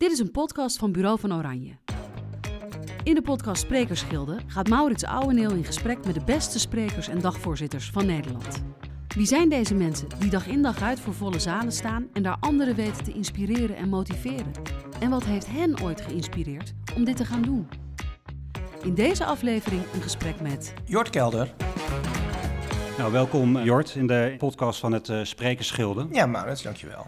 Dit is een podcast van Bureau van Oranje. In de podcast Sprekersgilde gaat Maurits Ouweneel in gesprek met de beste sprekers en dagvoorzitters van Nederland. Wie zijn deze mensen die dag in dag uit voor volle zalen staan en daar anderen weten te inspireren en motiveren? En wat heeft hen ooit geïnspireerd om dit te gaan doen? In deze aflevering een gesprek met Jort Kelder. Nou, welkom Jort in de podcast van het uh, Sprekersgilde. Ja, Maurits, dankjewel.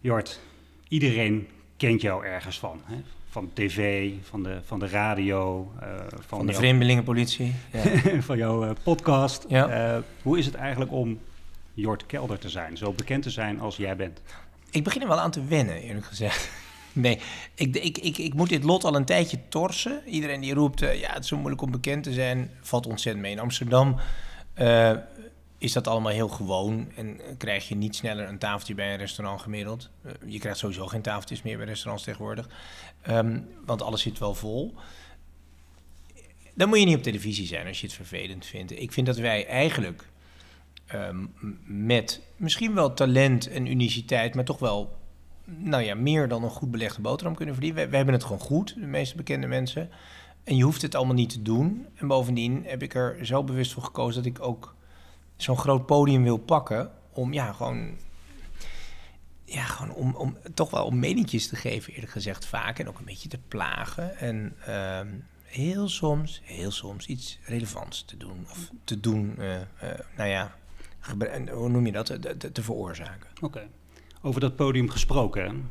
Jort, iedereen kent jou ergens van. Hè? Van tv, van de, van de radio. Uh, van, van, de vreemdelingenpolitie. Ja. van jouw uh, podcast. Ja. hoe is het eigenlijk om Jort Kelder te zijn? Zo bekend te zijn als jij bent? Ik begin er wel aan te wennen, eerlijk gezegd. Nee, ik, ik, ik, ik moet dit lot al een tijdje torsen. Iedereen die roept, uh, ja, het is zo moeilijk om bekend te zijn, valt ontzettend mee. In Amsterdam uh, is dat allemaal heel gewoon en krijg je niet sneller een tafeltje bij een restaurant gemiddeld. Uh, je krijgt sowieso geen tafeltjes meer bij restaurants tegenwoordig, um, want alles zit wel vol. Dan moet je niet op televisie zijn als je het vervelend vindt. Ik vind dat wij eigenlijk um, met misschien wel talent en uniciteit, maar toch wel nou ja, meer dan een goed belegde boterham kunnen verdienen. We, hebben het gewoon goed, de meeste bekende mensen. En je hoeft het allemaal niet te doen. En bovendien heb ik er zo bewust voor gekozen dat ik ook zo'n groot podium wil pakken. Om ja, gewoon. Ja, gewoon om, om toch wel om meninkjes te geven, eerlijk gezegd, vaak. En ook een beetje te plagen. En uh, heel soms, heel soms iets relevants te doen. Of te doen, uh, uh, nou ja, hoe noem je dat? Te, te veroorzaken. Oké. Over dat podium gesproken.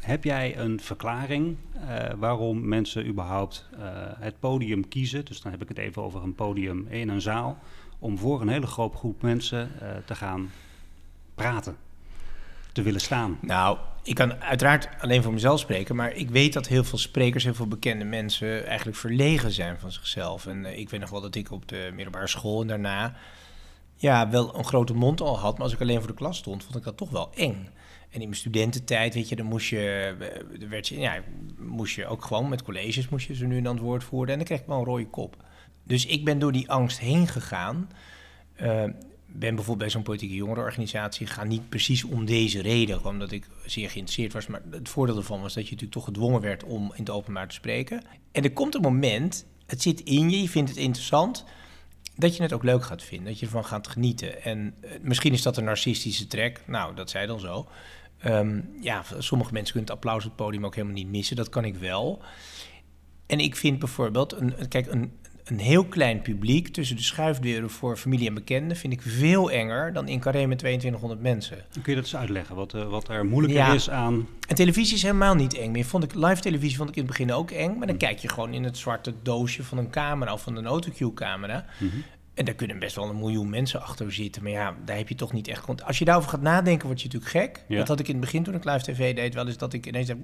Heb jij een verklaring uh, waarom mensen überhaupt het podium kiezen? Dus dan heb ik het even over een podium in een zaal. Om voor een hele grote groep mensen uh, te gaan praten. Te willen staan. Nou, ik kan uiteraard alleen voor mezelf spreken. Maar ik weet dat heel veel sprekers, heel veel bekende mensen eigenlijk verlegen zijn van zichzelf. En ik weet nog wel dat ik op de middelbare school en daarna ja, wel een grote mond al had. Maar als ik alleen voor de klas stond, vond ik dat toch wel eng. En in mijn studententijd, weet je, dan moest je, eh, werd je, ja, moest je ook gewoon met colleges moest je ze nu in het woord voeren. En dan kreeg ik wel een rode kop. Dus ik ben door die angst heen gegaan. Uh, ben bijvoorbeeld bij zo'n politieke jongerenorganisatie gegaan. Niet precies om deze reden, omdat ik zeer geïnteresseerd was. Maar het voordeel ervan was dat je natuurlijk toch gedwongen werd om in het openbaar te spreken. En er komt een moment, het zit in je, je vindt het interessant dat je het ook leuk gaat vinden, dat je ervan gaat genieten. En uh, misschien is dat een narcistische trek, nou, dat zei dan zo. Um, ja, sommige mensen kunnen het applaus op het podium ook helemaal niet missen, dat kan ik wel. En ik vind bijvoorbeeld, een, kijk, een, een heel klein publiek tussen de schuifdeuren voor familie en bekenden vind ik veel enger dan in Carré met 2200 mensen. Kun je dat eens uitleggen, wat, uh, wat er moeilijker ja. is aan... En televisie is helemaal niet eng meer. Vond ik, live televisie vond ik in het begin ook eng, maar dan kijk je gewoon in het zwarte doosje van een camera of van een autocue camera. Mm -hmm. En daar kunnen best wel een miljoen mensen achter zitten. Maar ja, daar heb je toch niet echt... Als je daarover gaat nadenken, word je natuurlijk gek. Ja. Dat had ik in het begin toen ik live tv deed wel eens... dat ik ineens zeg,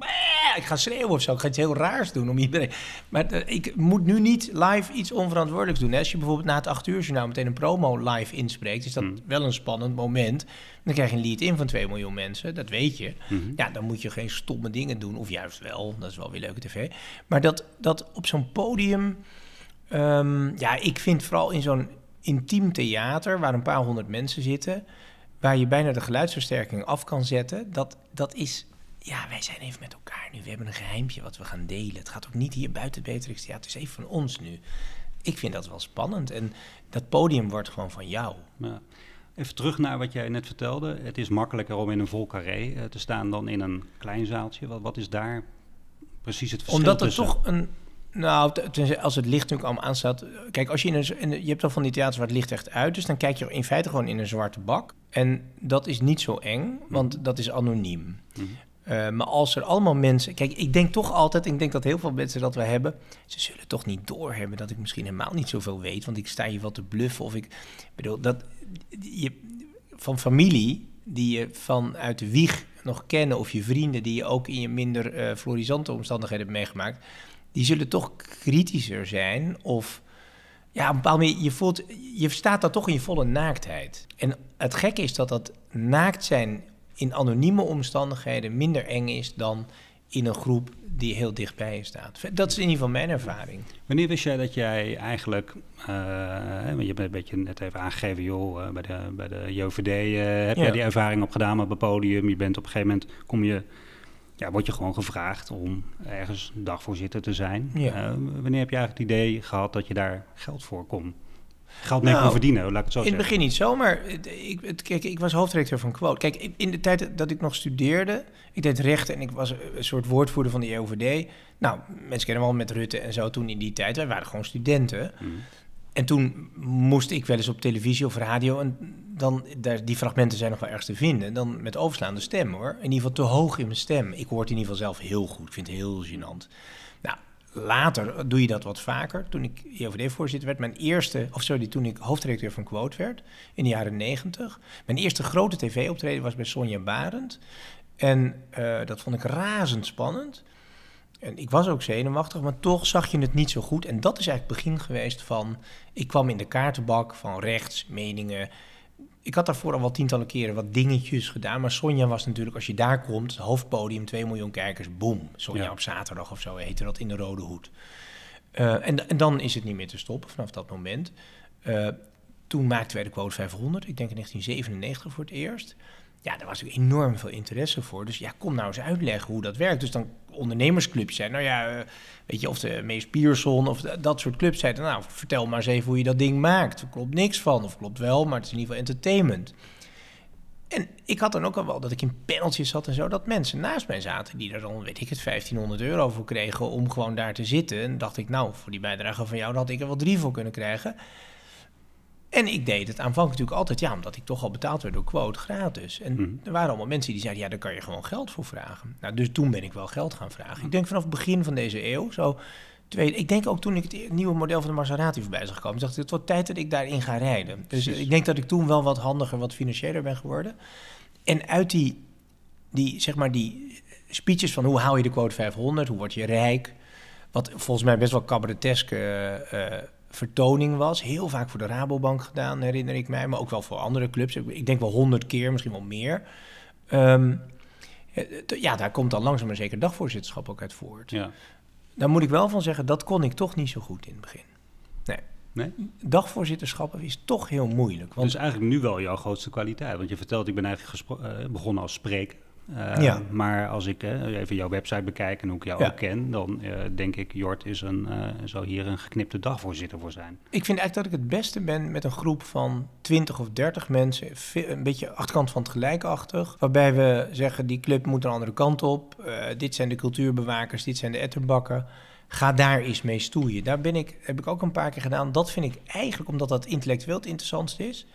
ik ga schreeuwen of zo. Ik ga iets heel raars doen om iedereen... Maar uh, ik moet nu niet live iets onverantwoordelijks doen. Als je bijvoorbeeld na het acht uur journaal meteen een promo live inspreekt... is dat hmm. wel een spannend moment. Dan krijg je een lead in van 2 miljoen mensen. Dat weet je. Hmm. Ja, dan moet je geen stomme dingen doen. Of juist wel. Dat is wel weer leuke tv. Maar dat, dat op zo'n podium... Um, ja, ik vind vooral in zo'n intiem theater waar een paar honderd mensen zitten, waar je bijna de geluidsversterking af kan zetten, dat, dat is. Ja, wij zijn even met elkaar nu. We hebben een geheimpje wat we gaan delen. Het gaat ook niet hier buiten het Beatrix Theater. Het is even van ons nu. Ik vind dat wel spannend. En dat podium wordt gewoon van jou. Ja. Even terug naar wat jij net vertelde. Het is makkelijker om in een vol carré uh, te staan dan in een klein zaaltje. Wat, wat is daar precies het verschil Omdat er tussen? toch een, nou, als het licht natuurlijk allemaal aanstaat. Kijk, als je in een, je hebt dan van die theaters waar het licht echt uit, dus dan kijk je in feite gewoon in een zwarte bak. En dat is niet zo eng, want dat is anoniem. Mm -hmm. uh, maar als er allemaal mensen. Kijk, ik denk toch altijd, ik denk dat heel veel mensen dat we hebben. Ze zullen toch niet doorhebben dat ik misschien helemaal niet zoveel weet, want ik sta hier wat te bluffen. Of ik bedoel, dat je van familie die je vanuit de wieg nog kennen, of je vrienden die je ook in je minder uh, florisante omstandigheden hebt meegemaakt die zullen toch kritischer zijn. Of ja, op een bepaalde manier, je, voelt, je staat daar toch in je volle naaktheid. En het gekke is dat dat naakt zijn in anonieme omstandigheden minder eng is dan in een groep die heel dichtbij je staat. Dat is in ieder geval mijn ervaring. Wanneer wist jij dat jij eigenlijk, uh, je hebt een beetje net even aangegeven, joh, uh, bij de, bij de JOVD uh, heb ja. jij die ervaring opgedaan op het podium. Je bent op een gegeven moment, kom je ja, word je gewoon gevraagd om ergens dagvoorzitter te zijn. Ja. Eh, wanneer heb je eigenlijk het idee gehad dat je daar geld voor kon? Geld mee Nou, kon verdienen, laat ik het zo In het zeggen. begin niet zo, maar het- ik, het, kijk, ik was hoofdredacteur van Quote. Kijk, in- in de tijd dat ik nog studeerde, ik deed rechten en ik was een soort woordvoerder van de EOVD. Nou, mensen kennen wel met Rutte en zo toen in die tijd. Wij waren gewoon studenten. Mhm. En toen moest ik wel eens op televisie of radio, en dan, daar, die fragmenten zijn nog wel ergens te vinden, dan met overslaande stem hoor. In ieder geval te hoog in mijn stem. Ik hoor het in ieder geval zelf heel goed, ik vind het heel gênant. Nou, later doe je dat wat vaker. Toen ik IOVD-voorzitter werd, mijn eerste, of sorry, toen ik hoofdredacteur van Quote werd, in de jaren negentig. Mijn eerste grote tv-optreden was bij Sonja Barend. En eh, dat vond ik razend spannend. En ik was ook zenuwachtig, maar toch zag je het niet zo goed. En dat is eigenlijk het begin geweest van... Ik kwam in de kaartenbak van rechts, meningen. Ik had daarvoor al wel tientallen keren wat dingetjes gedaan. Maar Sonja was natuurlijk, als je daar komt, het hoofdpodium, 2 miljoen kijkers, boom. Sonja Ja. op zaterdag of zo heette dat in de Rode Hoed. Eh, en, en dan is het niet meer te stoppen vanaf dat moment. Eh, toen maakten wij de quote 500, ik denk in 1997 voor het eerst. Ja, daar was natuurlijk enorm veel interesse voor. Dus ja, kom nou eens uitleggen hoe dat werkt. Dus dan ondernemersclubs zijn. Nou ja, eh, weet je, of de Mees Pierson of da- dat soort clubs zeiden... nou, vertel maar eens even hoe je dat ding maakt. Klopt niks van, of klopt wel, maar het is in ieder geval entertainment. En ik had dan ook al wel dat ik in paneltjes zat en zo... dat mensen naast mij zaten die er dan, weet ik het, 1500 euro voor kregen... om gewoon daar te zitten. En dacht ik, nou, voor die bijdrage van jou... had ik er wel drie voor kunnen krijgen... En ik deed het aanvankelijk natuurlijk altijd, ja, omdat ik toch al betaald werd door Quote, gratis. En Mhm. er waren allemaal mensen die zeiden, ja, daar kan je gewoon geld voor vragen. Nou, dus toen ben ik wel geld gaan vragen. Ik denk vanaf het begin van deze eeuw, zo twee, ik denk ook toen ik het e- nieuwe model van de Maserati voorbij zag komen, dacht ik, het wordt tijd dat ik daarin ga rijden. Dus Precies. ik denk dat ik toen wel wat handiger, wat financiëler ben geworden. En uit die, die, zeg maar, die speeches van hoe hou je de quote 500, hoe word je rijk, wat volgens mij best wel cabareteske eh, eh, vertoning was. Heel vaak voor de Rabobank gedaan, herinner ik mij. Maar ook wel voor andere clubs. Ik- denk wel honderd keer, misschien wel meer. Ehm, eh, ja, daar komt dan langzaam maar zeker dagvoorzitterschap ook uit voort. Ja. Daar moet ik wel van zeggen, dat kon ik toch niet zo goed in het begin. Nee. Nee? Dagvoorzitterschap is toch heel moeilijk. Want Dus eigenlijk nu wel jouw grootste kwaliteit. Want je vertelt, ik ben eigenlijk eh, begonnen als spreker. Eh, Ja. Maar als ik eh, even jouw website bekijk en hoe ik jou Ja. ook ken, dan eh, denk ik, Jort is een, eh, zou hier een geknipte dagvoorzitter voor zijn. Ik vind eigenlijk dat ik het beste ben met een groep van 20 of 30 mensen. Een beetje achterkant van het gelijkachtig. Waarbij we zeggen, die club moet een andere kant op. Eh, dit zijn de cultuurbewakers, dit zijn de etterbakken. Ga daar eens mee stoeien. Daar ben ik, heb ik ook een paar keer gedaan. Dat vind ik eigenlijk, omdat dat intellectueel het interessantste is.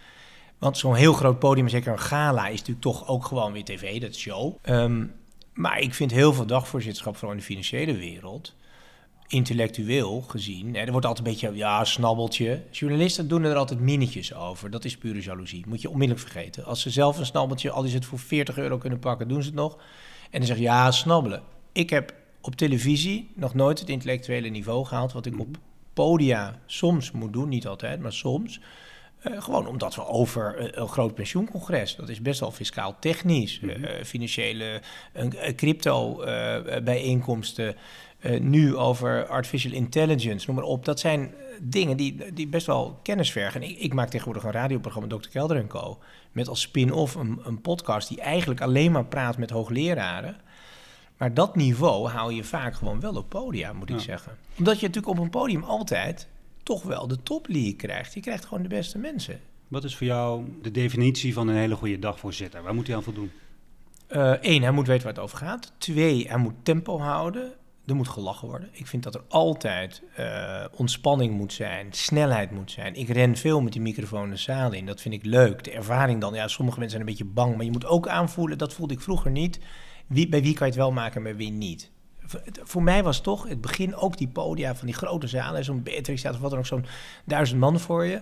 Want zo'n heel groot podium, zeker een gala, is natuurlijk toch ook gewoon weer tv, dat is show. Ehm, maar ik vind heel veel dagvoorzitterschap, vooral in de financiële wereld intellectueel gezien, er wordt altijd een beetje, ja, snabbeltje. Journalisten doen er altijd minnetjes over. Dat is pure jaloezie. Moet je onmiddellijk vergeten. Als ze zelf een snabbeltje, al is het voor 40 euro kunnen pakken, doen ze het nog. En dan zeg je, ja, snabbelen. Ik heb op televisie nog nooit het intellectuele niveau gehaald wat ik op podia soms moet doen. Niet altijd, maar soms. Eh, gewoon omdat we over eh, een groot pensioencongres, dat is best wel fiscaal technisch, eh, financiële uh, crypto eh, bijeenkomsten, nu over artificial intelligence, noem maar op. Dat zijn dingen die, die best wel kennis vergen. En ik, ik maak tegenwoordig een radioprogramma, Dr. Kelder en Co. Met als spin-off een, een podcast die eigenlijk alleen maar praat met hoogleraren. Maar dat niveau hou je vaak gewoon wel op podia, moet ik Ja. zeggen. Omdat je natuurlijk op een podium altijd toch wel de top league krijgt. Je krijgt gewoon de beste mensen. Wat is voor jou de definitie van een hele goede dagvoorzitter? Waar moet hij aan voldoen? Eén, hij moet weten waar het over gaat. Twee, hij moet tempo houden. Er moet gelachen worden. Ik vind dat er altijd eh, ontspanning moet zijn, snelheid moet zijn. Ik ren veel met die microfoon de zaal in. Dat vind ik leuk. De ervaring dan, ja, sommige mensen zijn een beetje bang. Maar je moet ook aanvoelen, dat voelde ik vroeger niet. Wie, bij wie kan je het wel maken en bij wie niet. Voor- mij was toch het begin ook die podia van die grote zalen. Zo'n Beatrix of wat dan ook, zo'n duizend man voor je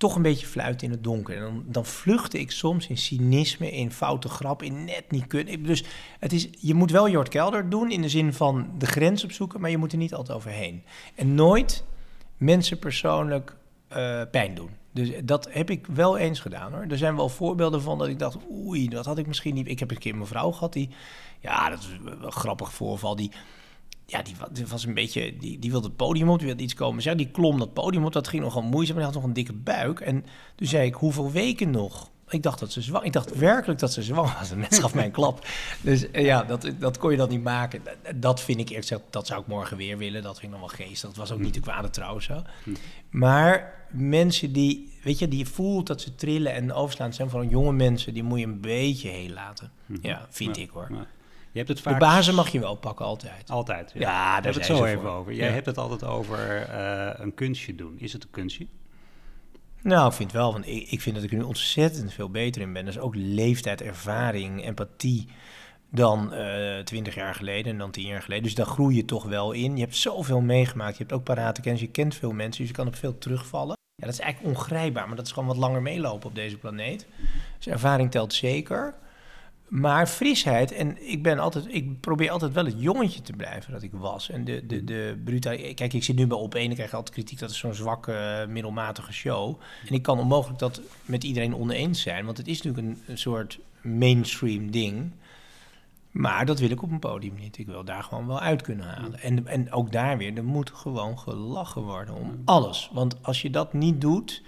toch een beetje fluiten in het donker. En dan, dan vluchtte ik soms in cynisme, in foute grap, in net niet kunnen. Dus het is, je moet wel Jort Kelder doen in de zin van de grens opzoeken, maar je moet er niet altijd overheen. En nooit mensen persoonlijk eh, pijn doen. Dus dat heb ik wel eens gedaan hoor. Er zijn wel voorbeelden van dat ik dacht, oei, dat had ik misschien niet. Ik heb een keer een vrouw gehad die, ja, dat is wel een grappig voorval, die ja, die, wa- die was een beetje, die, die wilde het podium op, die wilde iets komen zeggen. Die klom dat podium op, dat ging nogal moeizaam, maar die had nog een dikke buik. En toen zei ik, hoeveel weken nog? Ik dacht dat ze zwanger Ik dacht werkelijk dat ze zwanger was. En mensen gaf mij een klap. Dus eh, ja, dat, dat kon je dan niet maken. Dat, dat vind ik eerlijk gezegd, dat zou ik morgen weer willen. Dat vind ik nog wel geestig. Dat was ook niet de kwade trouw zo. Maar mensen die, weet je, die voelt dat ze trillen en overslaan, zijn vooral jonge mensen, die moet je een beetje heen laten. Ja, vind Ja, ik hoor. ja. Je hebt het vaak... De bazen mag je wel pakken, altijd. Altijd. Ja, Ja, daar hebben we het zo even voor. over. Jij Ja. hebt het altijd over eh, een kunstje doen. Is het een kunstje? Nou, ik vind wel, want ik, ik vind dat ik er nu ontzettend veel beter in ben. Dus ook leeftijd, ervaring, empathie dan twintig jaar geleden en dan tien jaar geleden. Dus daar groei je toch wel in. Je hebt zoveel meegemaakt. Je hebt ook parate kennis. Je kent veel mensen, dus je kan op veel terugvallen. Ja, dat is eigenlijk ongrijpbaar, maar dat is gewoon wat langer meelopen op deze planeet. Dus ervaring telt zeker. Maar frisheid, en ik ben altijd, ik probeer altijd wel het jongetje te blijven dat ik was. En de, de, de brutaliteit. Kijk, ik zit nu bij op één, ik krijg altijd kritiek dat is zo'n zwakke, eh, middelmatige show. En ik kan onmogelijk dat met iedereen oneens zijn, want het is natuurlijk een, een soort mainstream ding. Maar dat wil ik op een podium niet. Ik wil daar gewoon wel uit kunnen halen. En, en ook daar weer, er moet gewoon gelachen worden om alles. Want als je dat niet doet,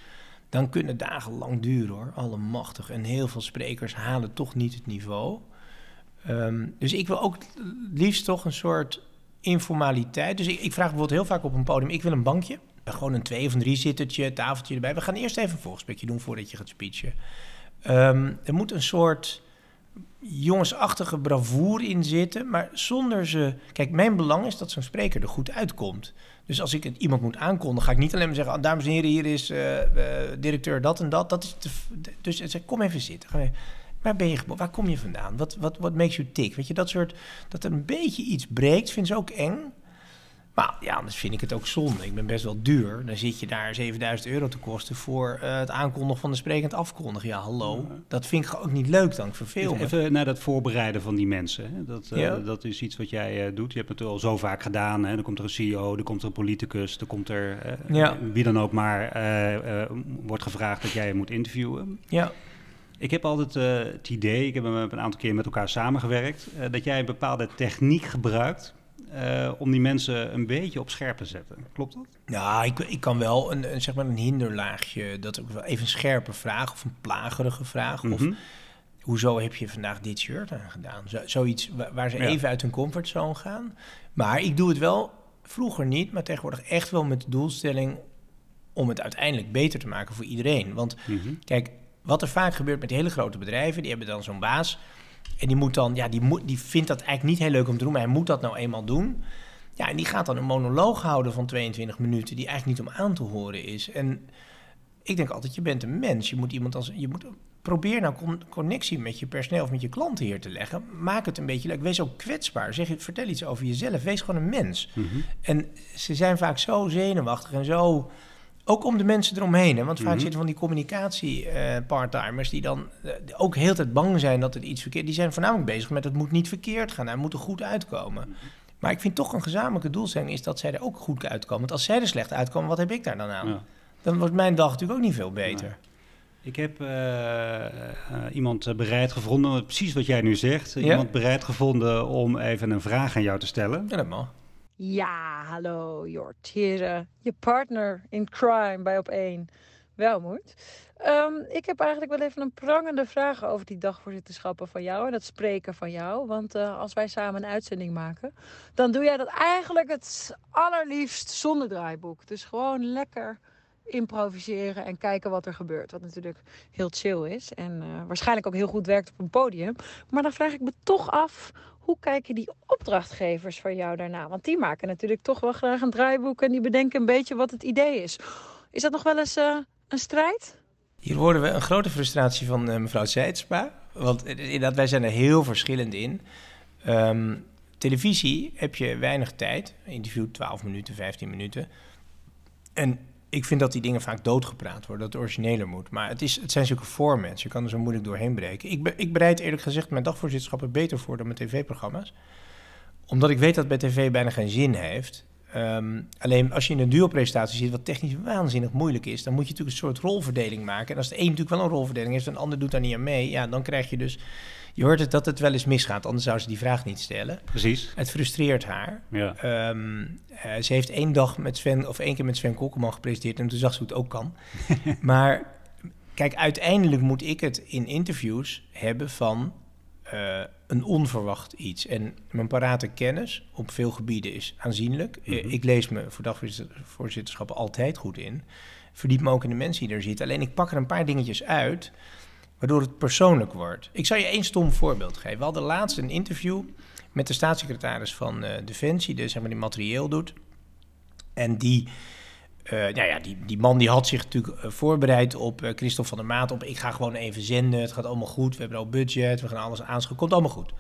dan kunnen dagen lang duren hoor. Allemachtig. En heel veel sprekers halen toch niet het niveau. Ehm, dus ik wil ook liefst toch een soort informaliteit. Dus ik, ik vraag bijvoorbeeld heel vaak op een podium: ik wil een bankje. Gewoon een twee of een drie zittertje, tafeltje erbij. We gaan eerst even een voorgesprekje doen voordat je gaat speechen. Ehm, er moet een soort jongensachtige bravoure in zitten, maar zonder ze... Kijk, mijn belang is dat zo'n spreker er goed uitkomt. Dus als ik iemand moet aankondigen, ga ik niet alleen maar zeggen... "Ah, dames en heren, hier is eh, eh, directeur dat en dat. dat is dus zeg, kom even zitten. Ga Waar ben je geboren? Waar kom je vandaan? Wat, wat, wat makes you tick? Weet je, dat soort... Dat er een beetje iets breekt, vind ze ook eng. Maar ja, anders vind ik het ook zonde. Ik ben best wel duur. Dan zit je daar 7000 euro te kosten voor eh, het aankondigen van de sprekend afkondigen. Ja, hallo. Dat vind ik ook niet leuk dan. Ik verveel me. Even naar dat voorbereiden van die mensen. Hè. Dat, eh, Ja. dat is iets wat jij eh, doet. Je hebt het al zo vaak gedaan. Hè. Dan komt er een CEO, dan komt er een politicus, dan komt er Ja. wie dan ook maar wordt gevraagd dat jij moet interviewen. Ja. Ik heb altijd het idee, ik heb een aantal keer met elkaar samengewerkt, dat jij een bepaalde techniek gebruikt eh, om die mensen een beetje op scherp te zetten. Klopt dat? Nou, ik, ik kan wel een, een, zeg maar een hinderlaagje, dat ik wel even een scherpe vraag of een plagerige vraag. Of Mhm. hoezo heb je vandaag dit shirt aan gedaan? Zo, zoiets wa- waar ze Ja. even uit hun comfortzone gaan. Maar ik doe het wel vroeger niet, maar tegenwoordig echt wel met de doelstelling om het uiteindelijk beter te maken voor iedereen. Want Mhm. Kijk, wat er vaak gebeurt met die hele grote bedrijven, die hebben dan zo'n baas. En die moet dan, ja, die, moet, die vindt dat eigenlijk niet heel leuk om te doen, maar hij moet dat nou eenmaal doen. Ja, en die gaat dan een monoloog houden van 22 minuten, die eigenlijk niet om aan te horen is. En ik denk altijd, je bent een mens. Je moet iemand als. Je moet, probeer nou con- connectie met je personeel of met je klanten hier te leggen. Maak het een beetje leuk. Wees ook kwetsbaar. Zeg, vertel iets over jezelf. Wees gewoon een mens. Mhm. En ze zijn vaak zo zenuwachtig en zo. Ook om de mensen eromheen. Hè? Want vaak Mhm. zitten van die communicatie-parttimers die dan eh, ook heel tijd bang zijn dat er iets verkeerd Die zijn voornamelijk bezig met het moet niet verkeerd gaan. Hij moet er goed uitkomen. Maar ik vind toch een gezamenlijke doelstelling is dat zij er ook goed uitkomen. Want als zij er slecht uitkomen, wat heb ik daar dan aan? Ja. Dan wordt mijn dag natuurlijk ook niet veel beter. Ik heb eh, eh, iemand eh, bereid gevonden, precies wat jij nu zegt. Ja? Iemand bereid gevonden om even een vraag aan jou te stellen. Ja, dat mag. Ja, hallo Jort. Hier eh, je partner in crime bij Op1. Welmoed. Ehm, ik heb eigenlijk wel even een prangende vraag over die dagvoorzitterschappen van jou en het spreken van jou. Want eh, als wij samen een uitzending maken, dan doe jij dat eigenlijk het allerliefst zonder draaiboek. Dus gewoon lekker improviseren en kijken wat er gebeurt. Wat natuurlijk heel chill is en eh, waarschijnlijk ook heel goed werkt op een podium. Maar dan vraag ik me toch af, hoe kijken die opdrachtgevers van jou daarna? Want die maken natuurlijk toch wel graag een draaiboek en die bedenken een beetje wat het idee is. Is dat nog wel eens eh, een strijd? Hier horen we een grote frustratie van eh, mevrouw Seidsma. Want eh, inderdaad, wij zijn er heel verschillend in. Ehm, televisie heb je weinig tijd. Interview 12 minuten, 15 minuten. En ik vind dat die dingen vaak doodgepraat worden, dat het origineler moet. Maar het, is, het zijn zulke formats, je kan er zo moeilijk doorheen breken. Ik, be- ik bereid eerlijk gezegd mijn dagvoorzitterschappen beter voor dan mijn tv-programma's. Omdat ik weet dat bij tv bijna geen zin heeft. Ehm, alleen als je in een duo-presentatie wat technisch waanzinnig moeilijk is, dan moet je natuurlijk een soort rolverdeling maken. En als de een natuurlijk wel een rolverdeling heeft en de ander doet daar niet aan mee, ja, dan krijg je dus. Je hoort het dat het wel eens misgaat, anders zou ze die vraag niet stellen. Precies. Het frustreert haar. Ja. Ehm, eh, ze heeft één dag met Sven, of één keer met Sven Kokkelman gepresenteerd en toen zag ze hoe het ook kan. maar kijk, uiteindelijk moet ik het in interviews hebben van eh, een onverwacht iets. En mijn parate kennis op veel gebieden is aanzienlijk. Eh, Mhm. Ik lees me voor dagvoorzitterschappen altijd goed in. Verdiep me ook in de mensen die er zitten. Alleen ik pak er een paar dingetjes uit, waardoor het persoonlijk wordt. Ik zal je één stom voorbeeld geven. We hadden laatst een interview met de staatssecretaris van eh, Defensie, de, zeg maar, die materieel doet. En die, eh, nou ja, die, die man die had zich natuurlijk eh, voorbereid op Christophe van der Maat. Op ik ga gewoon even zenden, het gaat allemaal goed. We hebben al budget, we gaan alles aanschaffen, komt allemaal goed.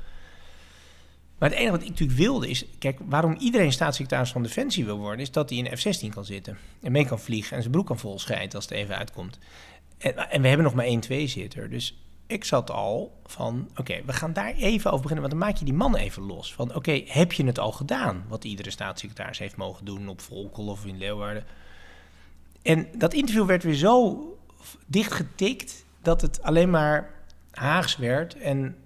Maar het enige wat ik natuurlijk wilde is... Kijk, waarom iedereen staatssecretaris van Defensie wil worden... is dat hij in een F-16 kan zitten. En mee kan vliegen en zijn broek kan vol schijten als het even uitkomt. En, we hebben nog maar één twee-zitter. Dus ik zat al van... Oké, we gaan daar even over beginnen. Want dan maak je die man even los. Van oké, heb je het al gedaan? Wat iedere staatssecretaris heeft mogen doen op Volkel of in Leeuwarden. En dat interview werd weer zo dichtgetikt... dat het alleen maar Haags werd... en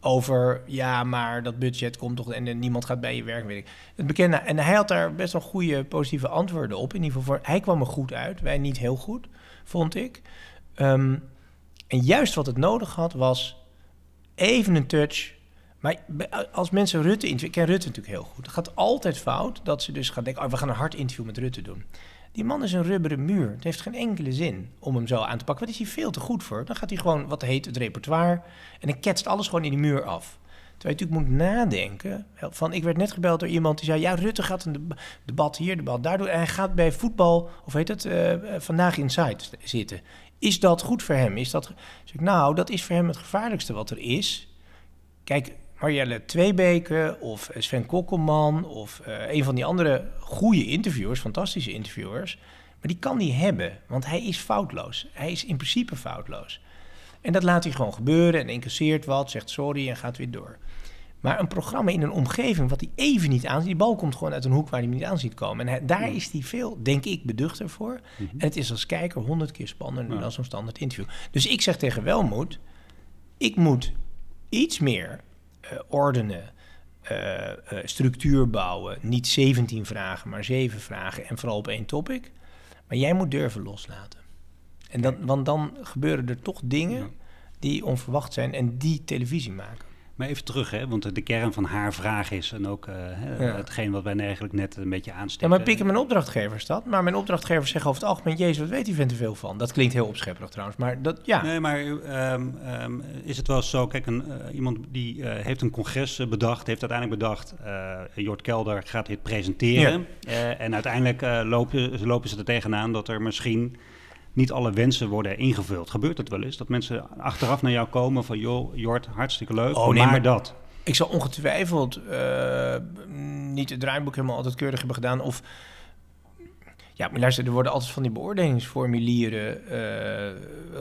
over, ja, maar dat budget komt toch en, niemand gaat bij je werk, weet ik. Het bekende, en hij had daar best wel goede positieve antwoorden op. In ieder geval, voor, hij kwam er goed uit, wij niet heel goed, vond ik. Ehm, en juist wat het nodig had, was even een touch. Maar als mensen Rutte interviewen, ik ken Rutte natuurlijk heel goed. Het gaat altijd fout dat ze dus gaan denken, oh, we gaan een hard interview met Rutte doen. Die man is een rubberen muur. Het heeft geen enkele zin om hem zo aan te pakken. Wat is hij veel te goed voor? Dan gaat hij gewoon, wat heet het repertoire. En dan ketst alles gewoon in die muur af. Terwijl je natuurlijk moet nadenken. Van, ik werd net gebeld door iemand die zei... ja, Rutte gaat een deb- debat hier, debat daar doen... en hij gaat bij voetbal, of heet het, eh, Vandaag Inside zitten. Is dat goed voor hem? Is dat... Ik, nou, dat is voor hem het gevaarlijkste wat er is. Kijk, Marielle Tweebeke of Sven Kokkelman... of eh, een van die andere goede interviewers, fantastische interviewers... maar die kan die hebben, want hij is foutloos. Hij is in principe foutloos. En dat laat hij gewoon gebeuren en incasseert wat, zegt sorry en gaat weer door. Maar een programma in een omgeving wat hij even niet aanziet, die bal komt gewoon uit een hoek waar hij hem niet aan ziet komen. En hij- daar is hij veel, denk ik, beduchter voor. En het is als kijker honderd keer spannender Ja. dan zo'n standaard interview. Dus ik zeg tegen Welmoed, ik moet iets meer eh, ordenen, eh, eh, structuur bouwen. Niet 17 vragen, maar 7 vragen en vooral op één topic. Maar jij moet durven loslaten. En dan, want dan gebeuren er toch dingen Ja. die onverwacht zijn en die televisie maken. Maar even terug, hè, want de kern van haar vraag is... en ook eh, Ja. hetgeen wat wij eigenlijk net een beetje Ja, aanstippen... maar pikken mijn opdrachtgevers dat. Maar mijn opdrachtgevers zeggen over het algemeen... Jezus, wat weet die vent er veel van? Dat klinkt heel opschepperig trouwens. Maar dat, ja. Nee, maar ehm, ehm, is het wel zo, kijk, een, eh, iemand die eh, heeft een congres bedacht, heeft uiteindelijk bedacht, Jort Kelder gaat dit presenteren. En uiteindelijk lopen, lopen ze er tegenaan dat er misschien niet alle wensen worden ingevuld. Gebeurt het wel eens? Dat mensen achteraf naar jou komen van, joh, Jort, hartstikke leuk, Oh, nee, maar, maar- dat. Ik zal ongetwijfeld eh, niet het draaiboek helemaal altijd keurig hebben gedaan. Of ja, maar luister, er worden altijd van die beoordelingsformulieren eh,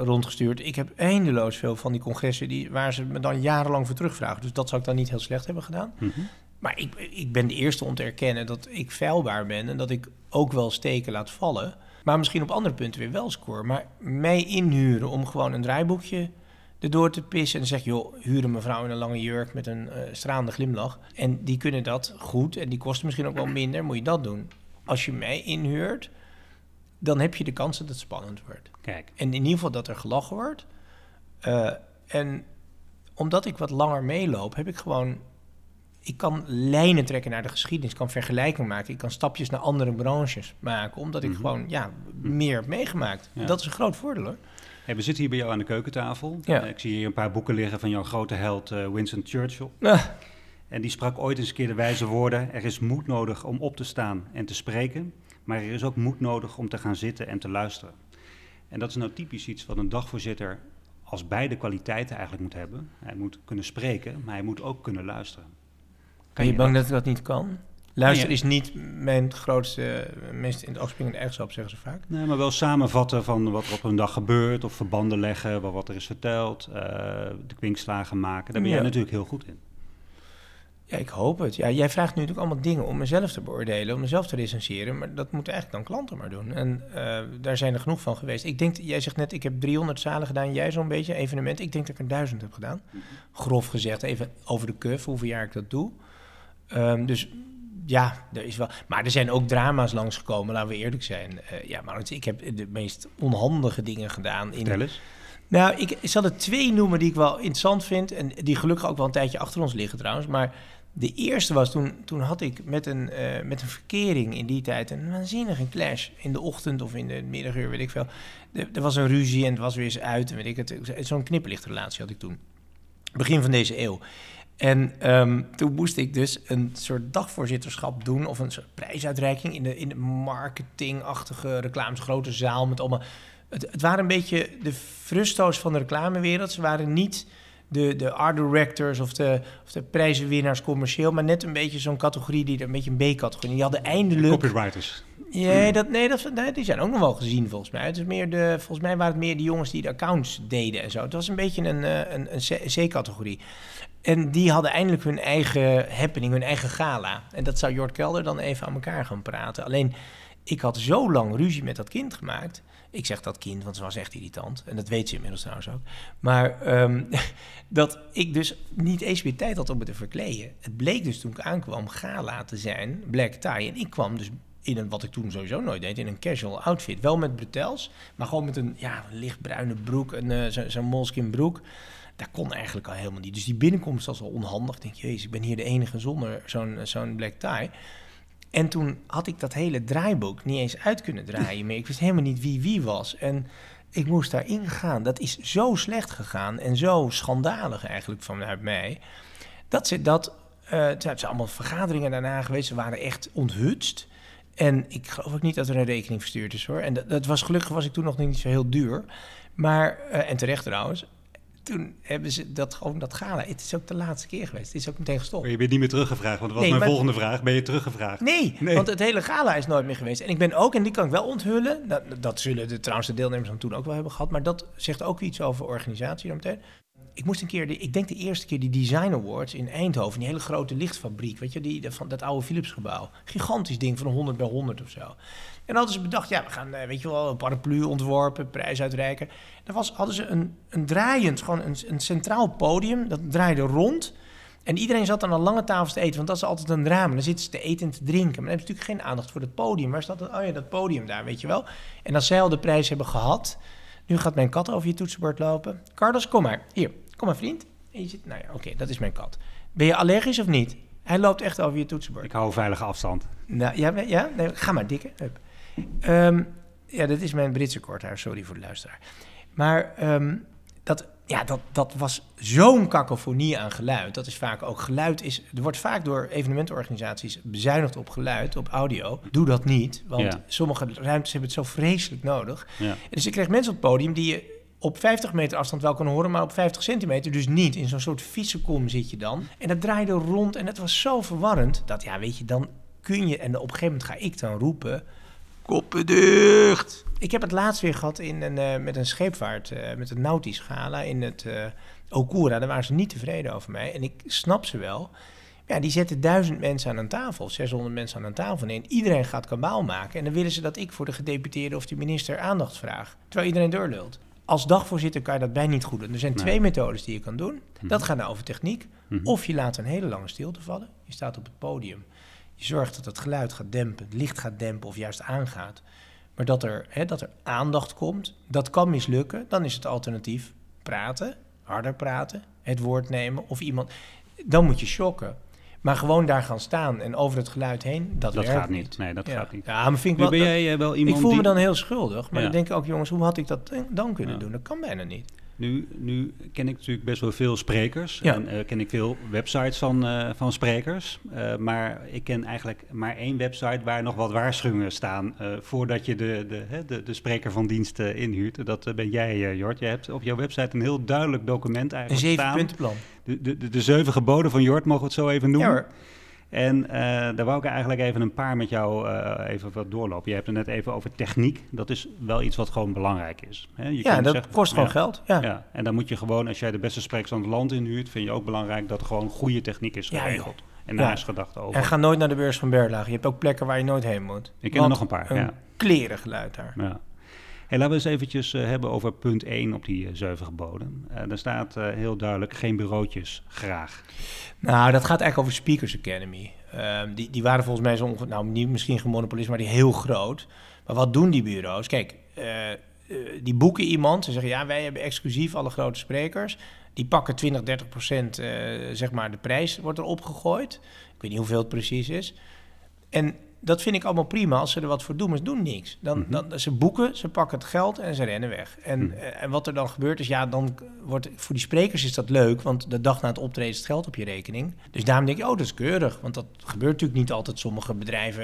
rondgestuurd. Ik heb eindeloos veel van die congressen die, waar ze me dan jarenlang voor terugvragen. Dus dat zou ik dan niet heel slecht hebben gedaan. Mhm. Maar ik, ik ben de eerste om te erkennen dat ik feilbaar ben en dat ik ook wel steken laat vallen. Maar misschien op andere punten weer wel score. Maar mij inhuren om gewoon een draaiboekje erdoor te pissen en zeg joh, huur een mevrouw in een lange jurk met een stralende glimlach. En die kunnen dat goed en die kosten misschien ook wel minder, moet je dat doen. Als je mij inhuurt, dan heb je de kans dat het spannend wordt. Kijk, En in ieder geval dat er gelachen wordt. Eh, en omdat ik wat langer meeloop, heb ik gewoon... Ik kan lijnen trekken naar de geschiedenis, ik kan vergelijking maken. Ik kan stapjes naar andere branches maken, omdat ik Mhm. gewoon ja, meer heb meegemaakt. Ja. Dat is een groot voordeel hoor. hey, we zitten hier bij jou aan de keukentafel. Ja. Eh, ik zie hier een paar boeken liggen van jouw grote held eh, Winston Churchill. Ah, En die sprak ooit eens een keer de wijze woorden: Er is moed nodig om op te staan en te spreken, maar er is ook moed nodig om te gaan zitten en te luisteren. En dat is nou typisch iets wat een dagvoorzitter als beide kwaliteiten eigenlijk moet hebben. Hij moet kunnen spreken, maar hij moet ook kunnen luisteren. Ben je bang dat ik dat niet kan? Luisteren Ja. is niet mijn grootste, meest in het oog springende eigenschap, zeggen ze vaak. Nee, maar wel samenvatten van wat er op een dag gebeurt, of verbanden leggen, wat, wat er is verteld, eh, de kwinkslagen maken. Daar ben jij Ja. natuurlijk heel goed in. Ja, ik hoop het. Ja, jij vraagt nu natuurlijk allemaal dingen om mezelf te beoordelen, om mezelf te recenseren, maar dat moeten eigenlijk dan klanten maar doen. En eh, daar zijn er genoeg van geweest. Ik denk, jij zegt net, ik heb 300 zalen gedaan, jij zo'n beetje, evenementen. Ik denk dat ik er 1000 heb gedaan. Grof gezegd, even over de cuff, hoeveel jaar ik dat doe. Ehm, dus ja, er is wel. Maar er zijn ook drama's langsgekomen, laten we eerlijk zijn. Eh, ja, maar ik heb de meest onhandige dingen gedaan. In, Vertel eens. Nou, ik, ik zal er twee noemen die ik wel interessant vind. En die gelukkig ook wel een tijdje achter ons liggen trouwens. Maar de eerste was toen, toen had ik met een, eh, met een verkering in die tijd een waanzinnige clash. In de ochtend of in de middaguur, weet ik veel. Er, er was een ruzie en het was weer eens uit. En weet ik het. Zo'n knipperlichtrelatie had ik toen. Begin van deze eeuw. En ehm, toen moest ik dus een soort dagvoorzitterschap doen of een soort prijsuitreiking in de, in de marketingachtige reclames, grote zaal met allemaal. Het, het waren een beetje de frusto's van de reclamewereld. Ze waren niet de, de art directors of de, of de prijzenwinnaars commercieel, maar net een beetje zo'n categorie die er een beetje een B-categorie. Die hadden eindelijk. Copywriters. Ja, dat, nee, dat, nee, die zijn ook nog wel gezien volgens mij. Het is meer de, volgens mij waren het meer de jongens die de accounts deden en zo. Het was een beetje een, eh, een, een C-categorie. En die hadden eindelijk hun eigen happening, hun eigen gala. En dat zou Jort Kelder dan even aan elkaar gaan praten. Alleen, ik had zo lang ruzie met dat kind gemaakt. Ik zeg dat kind, want ze was echt irritant. En dat weet ze inmiddels trouwens ook. Maar ehm, dat ik dus niet eens meer tijd had om me te verkleden. Het bleek dus toen ik aankwam gala te zijn, black tie. En ik kwam dus in een, wat ik toen sowieso nooit deed, in een casual outfit. Wel met bretels, maar gewoon met een ja, lichtbruine broek, een, uh, zo'n zo moleskin broek. Dat kon eigenlijk al helemaal niet. Dus die binnenkomst was al onhandig. Denk, jezus, ik ben hier de enige zonder zo'n zo'n black tie. En toen had ik dat hele draaiboek niet eens uit kunnen draaien meer. Ik wist helemaal niet wie wie was. En ik moest daarin gaan. Dat is zo slecht gegaan en zo schandalig eigenlijk vanuit mij. Dat ze dat. Uh, het zijn allemaal vergaderingen daarna geweest. Ze waren echt onthutst. En ik geloof ook niet dat er een rekening verstuurd is hoor. En dat, dat was gelukkig was ik toen nog niet zo heel duur. Maar, uh, en terecht trouwens toen hebben ze dat gewoon dat gala. Het is ook de laatste keer geweest. Het is ook meteen gestopt. je bent niet meer teruggevraagd, want dat was nee, mijn maar, volgende vraag. Ben je teruggevraagd? Nee, nee, want het hele gala is nooit meer geweest. En ik ben ook, en die kan ik wel onthullen. Dat, dat zullen de, trouwens de deelnemers dan toen ook wel hebben gehad. Maar dat zegt ook iets over organisatie dan meteen ik moest een keer, de, ik denk de eerste keer die Design Awards in Eindhoven, die hele grote lichtfabriek, weet je, die, van dat oude Philips gebouw. Gigantisch ding van 100 bij 100 of zo. En hadden ze bedacht, ja, we gaan, eh, weet je wel, een paraplu ontworpen, prijs uitreiken. Dan was, hadden ze een, een draaiend, gewoon een, een centraal podium, dat draaide rond. En iedereen zat aan een lange tafel te eten, want dat is altijd een drama. Dan zitten ze te eten en te drinken. Maar dan hebben ze natuurlijk geen aandacht voor het podium. Waar staat dat? Oh ja, dat podium daar, weet je wel. En als zij al de prijs hebben gehad, nu gaat mijn kat over je toetsenbord lopen. Carlos, kom maar. Hier, kom maar vriend. En je zit, nou ja, oké, dat is mijn kat. Ben je allergisch of niet? Hij loopt echt over je toetsenbord. Ik hou veilige afstand. Nou, ja, ja nee, ga maar, dikke. Um, ja, dat is mijn Britse korthaar, sorry voor de luisteraar. Maar um, dat, ja, dat, dat was zo'n kakofonie aan geluid. Dat is vaak ook geluid is. Er wordt vaak door evenementenorganisaties bezuinigd op geluid, op audio. Doe dat niet, want sommige ruimtes hebben het zo vreselijk nodig. Ja. En dus je krijgt mensen op het podium die je op 50 meter afstand wel kunnen horen, maar op 50 centimeter dus niet. In zo'n soort fietsenkom zit je dan. En dat draaide rond en het was zo verwarrend dat, ja, weet je, dan kun je... En op een gegeven moment ga ik dan roepen... Koppen dicht! Ik heb het laatst weer gehad in een, uh, met een scheepvaart, uh, met een nautisch gala in het uh, Okura. Daar waren ze niet tevreden over mij. En ik snap ze wel. Ja, die zetten duizend mensen aan een tafel, 600 mensen aan een tafel neer. Iedereen gaat kabaal maken. En dan willen ze dat ik voor de gedeputeerde of de minister aandacht vraag. Terwijl iedereen doorlult als dagvoorzitter kan je dat bij niet goed doen. Er zijn twee methodes die je kan doen. Mhm. Dat gaat nou over techniek. Mhm. Of je laat een hele lange stilte vallen. Je staat op het podium. Je zorgt dat het geluid gaat dempen, het licht gaat dempen of juist aangaat. Maar dat er, hè, dat er aandacht komt, dat kan mislukken. Dan is het alternatief praten, harder praten, het woord nemen of iemand. Dan moet je shocken. Maar gewoon daar gaan staan en over het geluid heen, dat, dat gaat niet. Nee, dat gaat niet. Ja, maar vind ik wel, ben jij eh, wel iemand Ik voel me dan heel schuldig, maar ja. ik denk ook, jongens, hoe had ik dat dan kunnen doen? Dat kan bijna niet. Nu, nu ken ik natuurlijk best wel veel sprekers en uh, ken ik veel websites van, uh, van sprekers. Uh, maar ik ken eigenlijk maar één website waar nog wat waarschuwingen staan voordat je de, de, de, de spreker van dienst inhuurt. Dat ben jij, Jort. Je hebt op jouw website een heel duidelijk document eigenlijk een staan. Een zeven puntenplan. De, de, de, de, zeven geboden van Jort, mogen we het zo even noemen. Ja, en uh, daar wou ik eigenlijk even een paar met jou uh, even wat doorlopen. Je hebt het net even over techniek. Dat is wel iets wat gewoon belangrijk is. Hè? Je ja, dat zeggen, kost gewoon geld. Ja. ja. En dan moet je gewoon, als jij de beste sprekers van het land inhuurt... vind je ook belangrijk dat er gewoon goede techniek is geregeld. en daar is gedacht over. En ga nooit naar de beurs van Berlage. Je hebt ook plekken waar je nooit heen moet. Ik ken er nog een paar, een klerengeluid daar. Ja. Laten we eens eventjes uh, hebben over punt 1 op die uh, zeven geboden. Uh, daar staat heel duidelijk geen bureautjes, graag. Nou, dat gaat eigenlijk over Speakers Academy. Ehm, die, die waren volgens mij zo, nou niet misschien gemonopolist, maar die heel groot. Maar wat doen die bureaus? Kijk, die boeken iemand. Ze zeggen, ja, wij hebben exclusief alle grote sprekers. Die pakken 20, 30 procent, zeg maar, de prijs wordt erop gegooid. Ik weet niet hoeveel het precies is. En dat vind ik allemaal prima als ze er wat voor doen, maar ze doen niks. Dan, mm dan, ze boeken, ze pakken het geld en ze rennen weg. En, mhm. eh, en wat er dan gebeurt is, ja, dan wordt voor die sprekers is dat leuk, want de dag na het optreden is het geld op je rekening. Dus daarom denk ik, oh, dat is keurig, want dat gebeurt natuurlijk niet altijd. Sommige bedrijven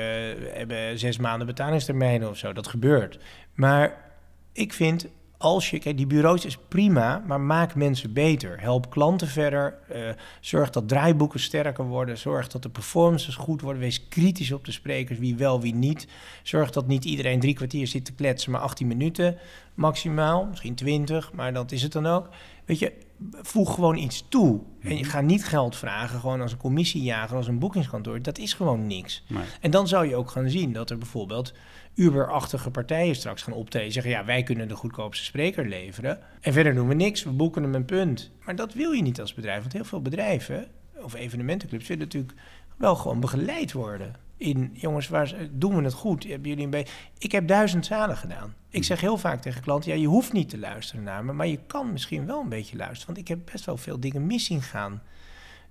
hebben zes maanden betalingstermijnen of zo, dat gebeurt. Maar ik vind als je, die bureaus is prima, maar maak mensen beter. Help klanten verder. Uh, zorg dat draaiboeken sterker worden. Zorg dat de performances goed worden. Wees kritisch op de sprekers, wie wel, wie niet. Zorg dat niet iedereen drie kwartier zit te kletsen, maar 18 minuten maximaal. Misschien 20, maar dat is het dan ook. Weet je, voeg gewoon iets toe. En je mhm. gaat niet geld vragen, gewoon als een commissiejager, als een boekingskantoor. Dat is gewoon niks. En dan zou je ook gaan zien dat er bijvoorbeeld Uber-achtige partijen straks gaan optreden. Zeggen, ja, wij kunnen de goedkoopste spreker leveren. En verder doen we niks, we boeken hem een punt. Maar dat wil je niet als bedrijf. Want heel veel bedrijven, of evenementenclubs, willen natuurlijk wel gewoon begeleid worden. In, jongens, waar doen we het goed? Hebben jullie een beetje... Ik heb duizend zalen gedaan. Ik zeg heel vaak tegen klanten, ja, je hoeft niet te luisteren naar me, maar je kan misschien wel een beetje luisteren. Want ik heb best wel veel dingen mis zien gaan.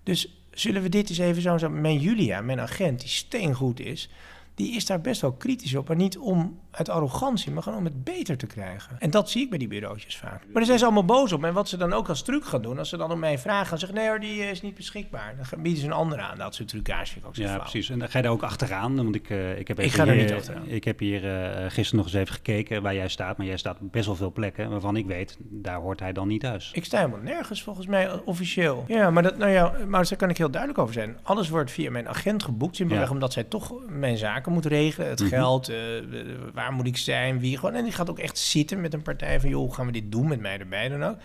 Dus zullen we dit eens even zo... Mijn Julia, mijn agent, die steengoed is die is daar best wel kritisch op. Maar niet om uit arrogantie, maar gewoon om het beter te krijgen. En dat zie ik bij die bureautjes vaak. Maar dan zijn ze allemaal boos op. En wat ze dan ook als truc gaan doen, als ze dan om mij vragen, gaan zeggen: nee hoor, die is niet beschikbaar. Dan bieden ze een andere aan. Dat soort trucage vind ik ook zo Ja, precies. En dan ga je daar ook achteraan. Want ik, uh, ik heb ik ga hier, er niet achteraan. Ik heb hier uh, gisteren nog eens even gekeken waar jij staat. Maar jij staat op best wel veel plekken waarvan ik weet, daar hoort hij dan niet thuis. Ik sta helemaal nergens volgens mij officieel. Ja, maar, dat, nou ja, maar daar kan ik heel duidelijk over zijn. Alles wordt via mijn agent geboekt. Simpelweg ja. omdat zij toch mijn zaken moet regelen. Het mhm. geld, uh, waar moet ik zijn, wie gewoon. En die gaat ook echt zitten met een partij van, joh, hoe gaan we dit doen met mij erbij dan ook.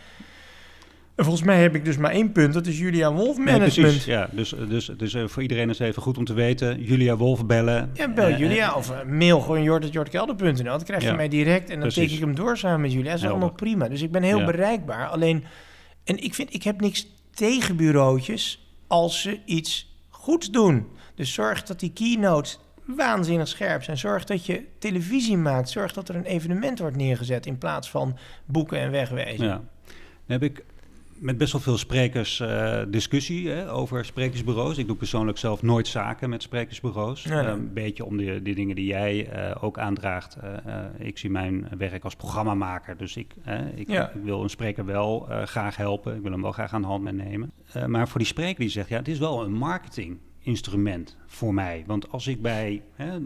En volgens mij heb ik dus maar één punt, dat is Julia Wolf Management. ja, dus, dus, dus uh, voor iedereen is even goed om te weten. Julia Wolf bellen. Ja, bel uh, Julia of uh, mail gewoon jort.jortkelder.nl. Dan krijg je mij direct en dan precies. teken ik hem door samen met Julia. Dat is allemaal prima. Dus ik ben heel ja. bereikbaar. Alleen, en ik vind, ik heb niks tegen bureautjes als ze iets goeds doen. Dus zorg dat die keynotes waanzinnig scherp zijn. Zorg dat je televisie maakt. Zorg dat er een evenement wordt neergezet in plaats van boeken en wegwezen. Ja. Dan heb ik met best wel veel sprekers uh, discussie hè, over sprekersbureaus. Ik doe persoonlijk zelf nooit zaken met sprekersbureaus. Ehm, een beetje om de, de dingen die jij uh, ook aandraagt. Uh, ik zie mijn werk als programmamaker. Dus ik, ik, ja. ik, wil een spreker wel graag helpen. Ik wil hem wel graag aan de hand nemen. maar voor die spreker die zegt, ja, het is wel een marketing instrument voor mij. Want als ik bij hè,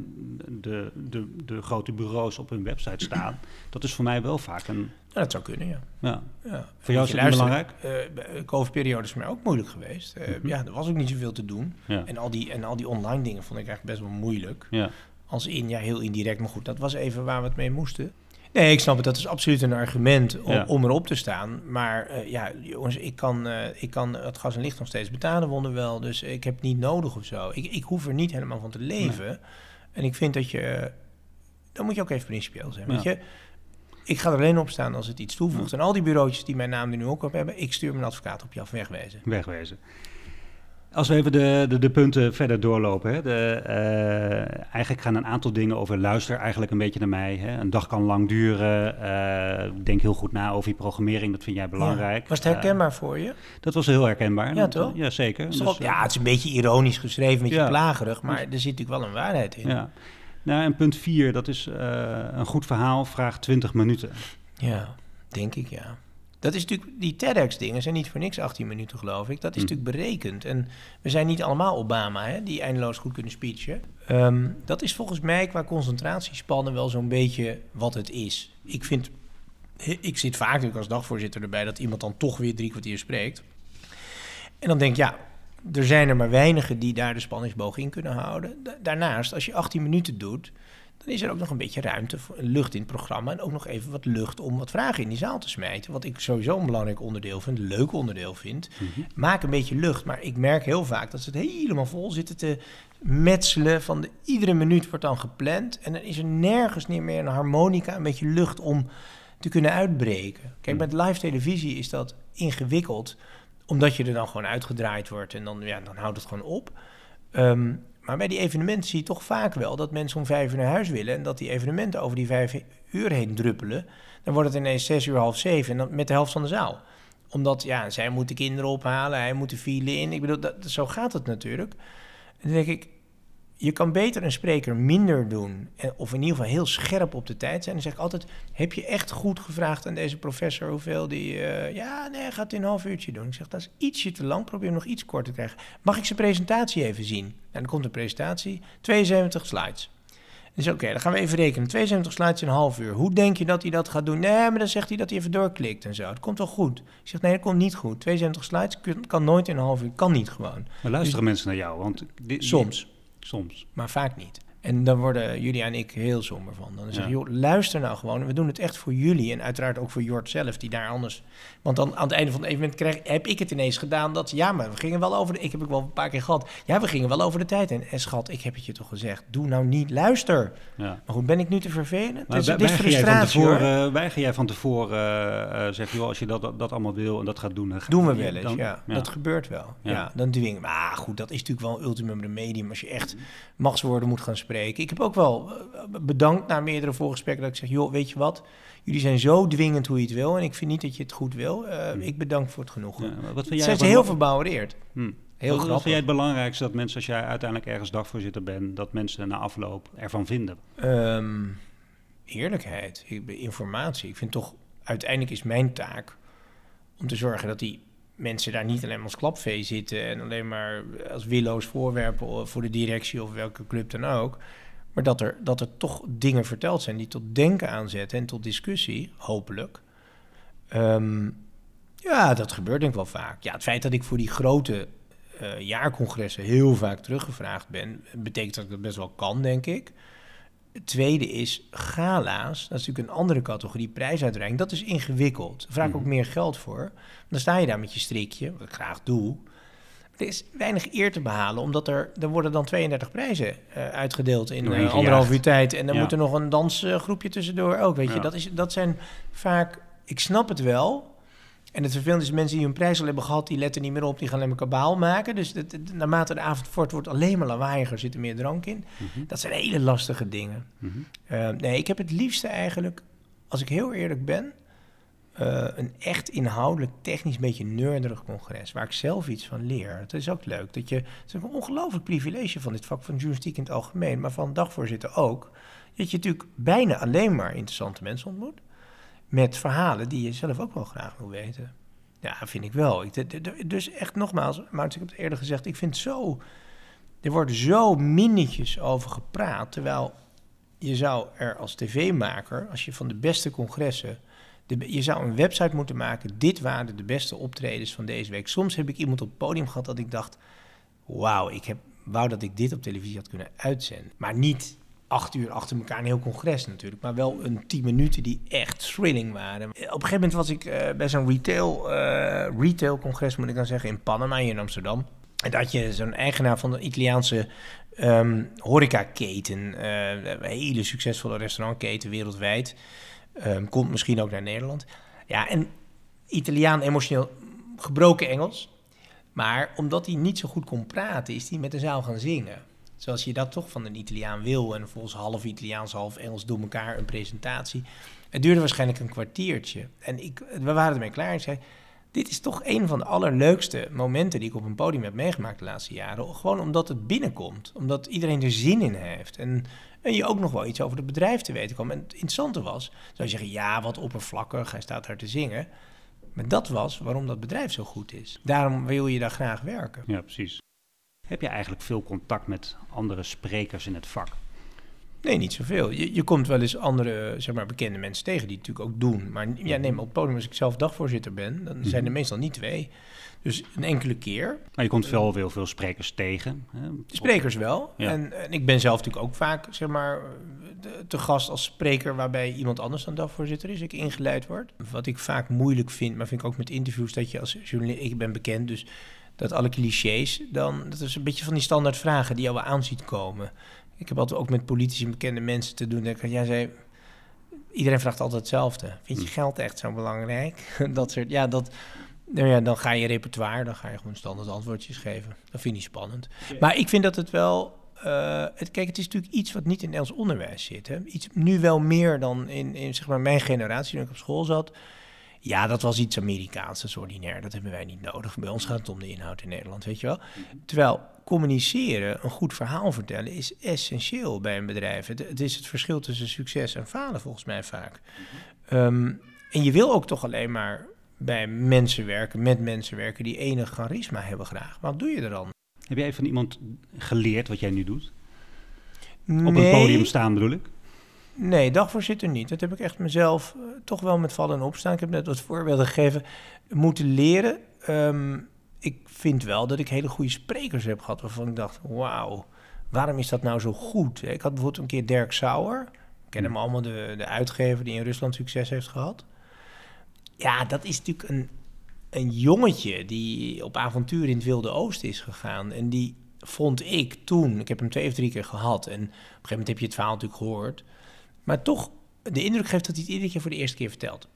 de, de, de grote bureaus op hun website sta, dat is voor mij wel vaak een. Ja, dat zou kunnen, ja. ja. ja. Voor jou is het belangrijk? Uh, eh, COVID-periode is voor mij ook moeilijk geweest. Uh, mm -hmm. Ja, er was ook niet zoveel te doen. Ja. En, al die, en al die online dingen vond ik eigenlijk best wel moeilijk. Ja. Als in, ja, heel indirect, maar goed, dat was even waar we het mee moesten. Nee, ik snap het. Dat is absoluut een argument om, om erop te staan. Maar uh, ja, jongens, ik kan, uh, ik kan het gas en licht nog steeds betalen, wonderwel. Dus ik heb het niet nodig of zo. Ik, ik hoef er niet helemaal van te leven. Nee. En ik vind dat je... Dan moet je ook even principieel zijn, ja. weet je. Ik ga er alleen op staan als het iets toevoegt. Ja. En al die bureautjes die mijn naam er nu ook op hebben... ik stuur mijn advocaat op je af, wegwezen. Wegwezen. Als we even de, de, de punten verder doorlopen. Hè. De, uh, eigenlijk gaan een aantal dingen over luister eigenlijk een beetje naar mij. Hè. Een dag kan lang duren. Uh, denk heel goed na over je programmering. Dat vind jij belangrijk. Ja. Was het herkenbaar uh, voor je? Dat was heel herkenbaar. Ja, toch? Ja, zeker. Dus, ja, het is een beetje ironisch geschreven, een beetje ja. plagerig. Maar er zit natuurlijk wel een waarheid in. Ja. Nou, en punt 4, dat is een goed verhaal, vraagt 20 minuten. Ja, denk ik, ja. Dat is natuurlijk, die TEDx-dingen zijn niet voor niks 18 minuten, geloof ik. Dat is hm. natuurlijk berekend. En we zijn niet allemaal Obama, hè, die eindeloos goed kunnen speechen. Um, dat is volgens mij qua concentratiespannen wel zo'n beetje wat het is. Ik vind, ik zit vaak natuurlijk als dagvoorzitter erbij dat iemand dan toch weer drie kwartier spreekt. En dan denk ik, ja, er zijn er maar weinigen die daar de spanningsboog in kunnen houden. Daarnaast, als je 18 minuten doet, dan is er ook nog een beetje ruimte, voor, lucht in het programma. En ook nog even wat lucht om wat vragen in die zaal te smijten. Wat ik sowieso een belangrijk onderdeel vind, een leuk onderdeel vind. Mhm. Maak een beetje lucht. Maar ik merk heel vaak dat ze het helemaal vol zitten te metselen. Van de, iedere minuut wordt dan gepland. En dan is er nergens meer een harmonica, een beetje lucht om te kunnen uitbreken. Kijk, Mhm. met live televisie is dat ingewikkeld. Omdat je er dan gewoon uitgedraaid wordt en dan, ja, dan houdt het gewoon op. Ehm, maar bij die evenementen zie je toch vaak wel dat mensen om vijf uur naar huis willen. En dat die evenementen over die vijf uur heen druppelen. Dan wordt het ineens zes uur, half zeven. En dan met de helft van de zaal. Omdat, ja, zij moeten kinderen ophalen. Hij moet de file in. Ik bedoel, dat, zo gaat het natuurlijk. En dan denk ik, je kan beter een spreker minder doen. en- Of in ieder geval heel scherp op de tijd zijn. Dan zeg ik altijd, heb je echt goed gevraagd aan deze professor hoeveel die... eh, ja, nee, gaat het in een half uurtje doen. Ik zeg, dat is ietsje te lang. Probeer hem nog iets korter te krijgen. Mag ik zijn presentatie even zien? Nou, dan komt een presentatie. 72 slides. Dus oké, dan gaan we even rekenen. 72 slides in een half uur. Hoe denk je dat hij dat gaat doen? Nee, maar dan zegt hij dat hij even doorklikt en zo. Het komt wel goed. Ik zeg, nee, dat komt niet goed. 72 slides kan nooit in een half uur. Kan niet gewoon. Maar luisteren mensen naar jou? Want Soms, Soms. maar vaak niet. En dan worden Julia en ik heel somber van. Dan zeg je, Ja. joh, luister nou gewoon. We doen het echt voor jullie. En uiteraard ook voor Jort zelf, die daar anders... Want dan aan het einde van het evenement krijg, heb ik het ineens gedaan dat... Ja, maar we gingen wel over... De, ik heb het wel een paar keer gehad. Ja, we gingen wel over de tijd. En, en schat, ik heb het je toch gezegd. Doe nou niet, luister. Ja. Maar goed, ben ik nu te vervelend? Maar is, wij- dit is weiger, jij van frustratie, hoor. tevoren, weiger jij van tevoren eh, eh, zeg, joh, als je dat, dat, dat allemaal wil en dat gaat doen... Dan Doen we je- wel eens, dan- ja. Dat gebeurt wel. Ja. Dan dwingen. Maar goed, dat is natuurlijk wel een ultimum remedium als je echt machtswoorden moet gaan spreken. Ik heb ook wel eh, bedankt na meerdere voorgesprekken dat ik zeg, joh, weet je wat? Jullie zijn zo dwingend hoe je het wil en ik vind niet dat je het goed wil. Eh, Hmm. Ik bedank voor het genoegen. Ja, wat vind Ze jij zijn van- heel verbouwereerd. Hm. Heel wat, vind jij het belangrijkste dat mensen, als jij uiteindelijk ergens dagvoorzitter bent, dat mensen na afloop ervan vinden? Ehm, eerlijkheid, informatie. Ik vind toch, uiteindelijk is mijn taak om te zorgen dat die mensen daar niet alleen als klapvee zitten en alleen maar als willoos voorwerpen voor de directie of welke club dan ook. Maar dat er, dat er toch dingen verteld zijn die tot denken aanzetten en tot discussie, hopelijk. Ehm, ja, dat gebeurt denk ik wel vaak. Ja, het feit dat ik voor die grote eh, jaarcongressen heel vaak teruggevraagd ben, betekent dat ik dat best wel kan, denk ik. Het tweede is gala's. Dat is natuurlijk een andere categorie prijsuitreiking. Dat is ingewikkeld. Daar vraag ik ook Mhm. meer geld voor. Dan sta je daar met je strikje, wat ik graag doe. Er is weinig eer te behalen, omdat er, er worden dan 32 prijzen eh, uitgedeeld in eh, anderhalf uur tijd. En dan Ja. moet er nog een dansgroepje tussendoor ook. Weet je, Ja. dat, is, dat zijn vaak. Ik snap het wel. En het vervelende is mensen die hun prijs al hebben gehad, die letten niet meer op, die gaan alleen maar kabaal maken. Dus dat, dat- naarmate de avond voort wordt alleen maar lawaaiiger, zit er meer drank in. Mhm. Dat zijn hele lastige dingen. Mhm. Eh, nee, ik heb het liefste eigenlijk, als ik heel eerlijk ben, eh, een echt inhoudelijk, technisch, beetje neurderig congres. Waar ik zelf iets van leer. Het is ook leuk. Dat je, het is een ongelooflijk privilege van dit vak van journalistiek in het algemeen, maar van dagvoorzitter ook. Dat je natuurlijk bijna alleen maar interessante mensen ontmoet. Met verhalen die je zelf ook wel graag wil weten. Ja, vind ik wel. Ik, dus echt nogmaals, maar ik heb het eerder gezegd, ik vind zo. Er wordt zo minnetjes over gepraat. Terwijl je zou er als tv-maker, als je van de beste congressen. Je zou een website moeten maken. Dit waren de beste optredens van deze week. Soms heb ik iemand op het podium gehad dat ik dacht: Wauw, ik heb, wou dat ik dit op televisie had kunnen uitzenden. Maar niet acht uur achter elkaar een heel congres natuurlijk. Maar wel een tien minuten die echt thrilling waren. Op een gegeven moment was ik eh, bij zo'n retail, eh, retail congres, moet ik dan zeggen, in Panama hier in Amsterdam. En dat je zo'n eigenaar van de Italiaanse ehm horecaketen, eh, hele succesvolle restaurantketen wereldwijd, ehm, komt misschien ook naar Nederland. Ja, en Italiaan emotioneel gebroken Engels. Maar omdat hij niet zo goed kon praten, is hij met de zaal gaan zingen. Zoals je dat toch van een Italiaan wil. En volgens half Italiaans, half Engels door elkaar een presentatie. Het duurde waarschijnlijk een kwartiertje. En ik, we waren ermee klaar. Ik zei, dit is toch een van de allerleukste momenten die ik op een podium heb meegemaakt de laatste jaren. Gewoon omdat het binnenkomt. Omdat iedereen er zin in heeft. En, en je ook nog wel iets over het bedrijf te weten kwam. En het interessante was, zou je zeggen, ja, wat oppervlakkig. Hij staat daar te zingen. Maar dat was waarom dat bedrijf zo goed is. Daarom wil je daar graag werken. Ja, precies. Heb je eigenlijk veel contact met andere sprekers in het vak? Nee, niet zoveel. Je, je komt wel eens andere zeg maar, bekende mensen tegen die het natuurlijk ook doen. Maar ja, neem op het podium als ik zelf dagvoorzitter ben, dan zijn er meestal niet twee. Dus een enkele keer. Maar je komt wel heel veel sprekers tegen. Hè? Sprekers wel. Ja. En, en ik ben zelf natuurlijk ook vaak, zeg maar, te gast als spreker waarbij iemand anders dan dagvoorzitter is, ik ingeleid word. Wat ik vaak moeilijk vind, maar vind ik ook met interviews dat je als journalist, ik ben bekend, dus dat alle clichés, dan, dat is een beetje van die standaard vragen die je al aan ziet komen. Ik heb altijd ook met politici en bekende mensen te doen. Dat ik, ja, zij, iedereen vraagt altijd hetzelfde. Vind je hm. geld echt zo belangrijk? dat soort, ja, dat, nou ja, dan ga je repertoire, dan ga je gewoon standaard antwoordjes geven. Dat vind ik spannend. Maar ik vind dat het wel uh, het, kijk, het is natuurlijk iets wat niet in Nederlands onderwijs zit. Hè? Iets, nu wel meer dan in, in zeg maar mijn generatie, toen ik op school zat. Ja, dat was iets Amerikaans, dat is ordinair. Dat hebben wij niet nodig. Bij ons gaat het om de inhoud in Nederland, weet je wel. Terwijl communiceren, een goed verhaal vertellen, is essentieel bij een bedrijf. Het, is het verschil tussen succes en falen, volgens mij vaak. Ehm, en je wil ook toch alleen maar bij mensen werken, met mensen werken die enig charisma hebben graag. Wat doe je er dan? Heb jij van iemand geleerd wat jij nu doet? Op een podium staan bedoel ik? Nee, dagvoorzitter niet. Dat heb ik echt mezelf uh, toch wel met vallen en opstaan. Ik heb net wat voorbeelden gegeven. Moeten leren. Um, ik vind wel dat ik hele goede sprekers heb gehad waarvan ik dacht, wauw, waarom is dat nou zo goed? Ik had bijvoorbeeld een keer Dirk Sauer. Ik ken hem hmm. allemaal, de, de uitgever die in Rusland succes heeft gehad. Ja, dat is natuurlijk een een jongetje die op avontuur in het Wilde Oosten is gegaan. En die vond ik toen, ik heb hem twee of drie keer gehad. En op een gegeven moment heb je het verhaal natuurlijk gehoord. Maar toch de indruk geeft dat hij het iedere keer voor de eerste keer vertelt.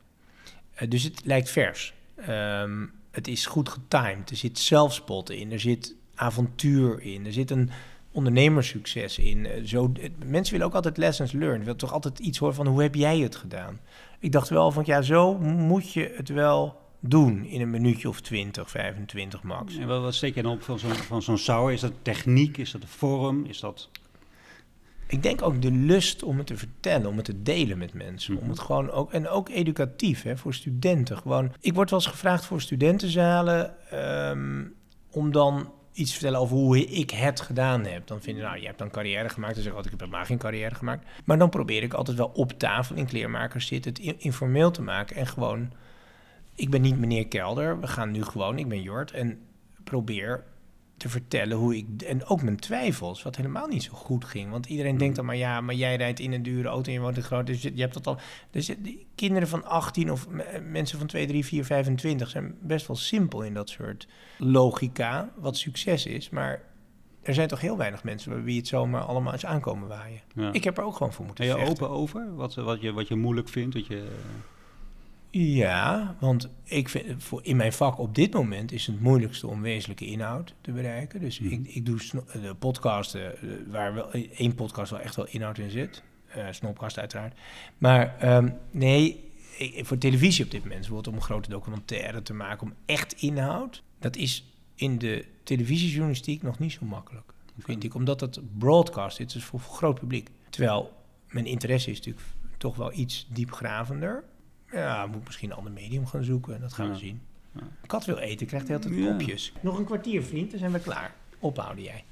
Uh, dus het lijkt vers. Um, het is goed getimed. Er zit zelfspot in. Er zit avontuur in. Er zit een ondernemerssucces in. Uh, zo, mensen willen ook altijd lessons learned. Je wilt toch altijd iets horen van hoe heb jij het gedaan? Ik dacht wel van ja, zo moet je het wel doen in een minuutje of 20, 25 max. En wat, steek je dan op van zo'n van zo'n? Is dat techniek? Is dat de vorm? Is dat... Ik denk ook de lust om het te vertellen, om het te delen met mensen. Om mhm. het gewoon ook, en ook educatief hè, voor studenten. Gewoon, ik word wel eens gevraagd voor studentenzalen um, om dan iets te vertellen over hoe ik het gedaan heb. Dan vinden nou, je hebt dan carrière gemaakt. Dan zeg ik altijd, ik heb helemaal geen carrière gemaakt. Maar dan probeer ik altijd wel op tafel in kleermakers zitten, het informeel te maken en gewoon ik ben niet meneer Kelder. We gaan nu gewoon, ik ben Jort. En probeer te vertellen hoe ik. En ook mijn twijfels, wat helemaal niet zo goed ging. Want iedereen denkt dan maar ja, maar jij rijdt in een dure auto en je woont in groot. Dus je, hebt dat al. Dus die kinderen van 18 of mensen van 2, 3, 4, 25 zijn best wel simpel in dat soort logica, wat succes is. Maar er zijn toch heel weinig mensen bij wie het zomaar allemaal eens aankomen waaien. Ik heb er ook gewoon voor moeten Ben je open over wat, wat, je, wat je moeilijk vindt? Dat je... Ja, want ik vind, voor in mijn vak op dit moment is het moeilijkste om wezenlijke inhoud te bereiken. Dus hmm. ik, ik doe de podcasten, eh, waar wel één podcast wel echt wel inhoud in zit. Uh, Snopcast uiteraard. Maar ehm, nee, voor televisie op dit moment, bijvoorbeeld om een grote documentaire te maken, om echt inhoud, dat is in de televisiejournalistiek nog niet zo makkelijk, vind ik. Omdat het broadcast is, dus voor groot publiek. Terwijl mijn interesse is natuurlijk toch wel iets diepgravender. Ja, moet misschien een ander medium gaan zoeken. Dat gaan we zien. Kat wil eten, krijgt hij altijd kopjes. Nog een kwartier, vriend, dan zijn we klaar. Ophouden jij.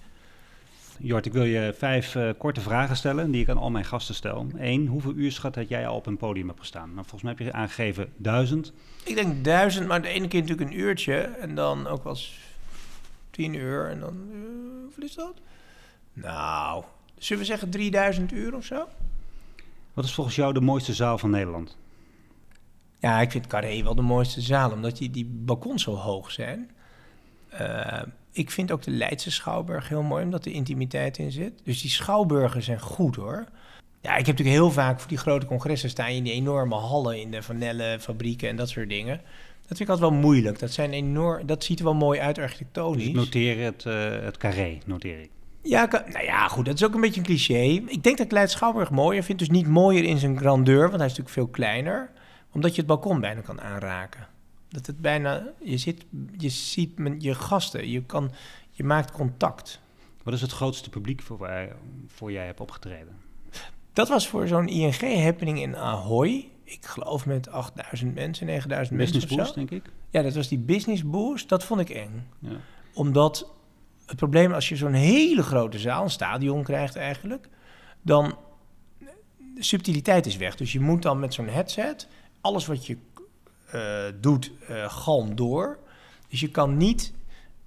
Jort, ik wil je vijf uh, korte vragen stellen die ik aan al mijn gasten stel. Eén, hoeveel uur schat dat jij al op een podium hebt gestaan? Nou, volgens mij heb je aangegeven duizend. Ik denk duizend, maar de ene keer natuurlijk een uurtje. En dan ook wel eens tien uur. En dan, uh, hoeveel is dat? Nou, zullen we zeggen 3000 uur of zo? Wat is volgens jou de mooiste zaal van Nederland? Ja, ik vind Carré wel de mooiste zaal, omdat die, die balkons zo hoog zijn. Uh, ik vind ook de Leidse Schouwburg heel mooi, omdat er intimiteit in zit. Dus die Schouwburgen zijn goed hoor. Ja, ik heb natuurlijk heel vaak voor die grote congressen staan in die enorme hallen in de vanellenfabrieken en dat soort dingen. Dat vind ik altijd wel moeilijk. Dat, zijn enorm, dat ziet er wel mooi uit architectonisch. Dus noteer het, uh, het carré, noteer ik. Ja, nou ja, goed, dat is ook een beetje een cliché. Ik denk dat ik Leidse Schouwburg mooier vind. Dus niet mooier in zijn grandeur, want hij is natuurlijk veel kleiner omdat je het balkon bijna kan aanraken. Dat het bijna, je, zit, je ziet je gasten, je, kan, je maakt contact. Wat is het grootste publiek voor, waar, voor jij hebt opgetreden? Dat was voor zo'n ING-happening in Ahoy. Ik geloof met 8000 mensen, 9000 mensen. Business Boost, denk ik? Ja, dat was die Business Boost. Dat vond ik eng. Ja. Omdat het probleem als je zo'n hele grote zaal, een stadion krijgt eigenlijk, dan de subtiliteit is weg. Dus je moet dan met zo'n headset alles wat je uh, doet uh, galm door. Dus je kan niet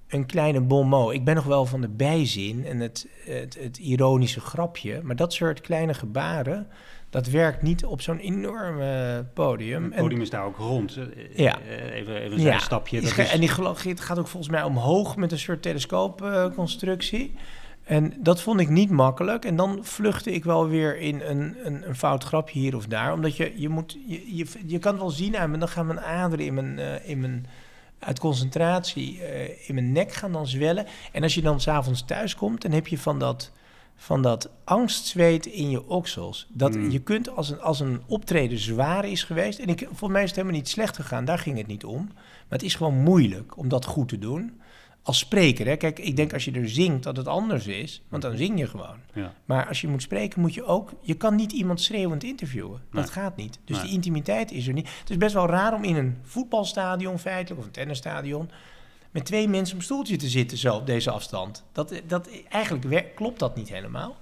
een kleine bonmot. Ik ben nog wel van de bijzin en het, het, het ironische grapje. Maar dat soort kleine gebaren, dat werkt niet op zo'n enorme podium. Het En- podium is daar ook rond. Eh, Ja. eh, Even, even een stapje. die sche- En die het gaat ook volgens mij omhoog met een soort telescoopconstructie. En dat vond ik niet makkelijk. En dan vluchtte ik wel weer in een, een, een fout grapje hier of daar. Omdat je, je moet, je, je, je kan wel zien aan me, dan gaan mijn aderen in mijn, eh, in mijn uit concentratie eh, in mijn nek gaan dan zwellen. En als je dan s'avonds thuis komt, dan heb je van dat, van dat angstzweet in je oksels. Dat Mm. je kunt als een, als een optreden zwaar is geweest. En ik, volgens mij is het helemaal niet slecht gegaan, daar ging het niet om. Maar het is gewoon moeilijk om dat goed te doen. Als spreker, hè. Kijk, ik denk als je er zingt dat het anders is, want dan zing je gewoon. Ja. Maar als je moet spreken, moet je ook... Je kan niet iemand schreeuwend interviewen. Dat gaat niet. Dus Nee. die intimiteit is er niet. Het is best wel raar om in een voetbalstadion feitelijk... of een tennisstadion... met twee mensen op een stoeltje te zitten zo op deze afstand. Dat, dat, eigenlijk klopt dat niet helemaal.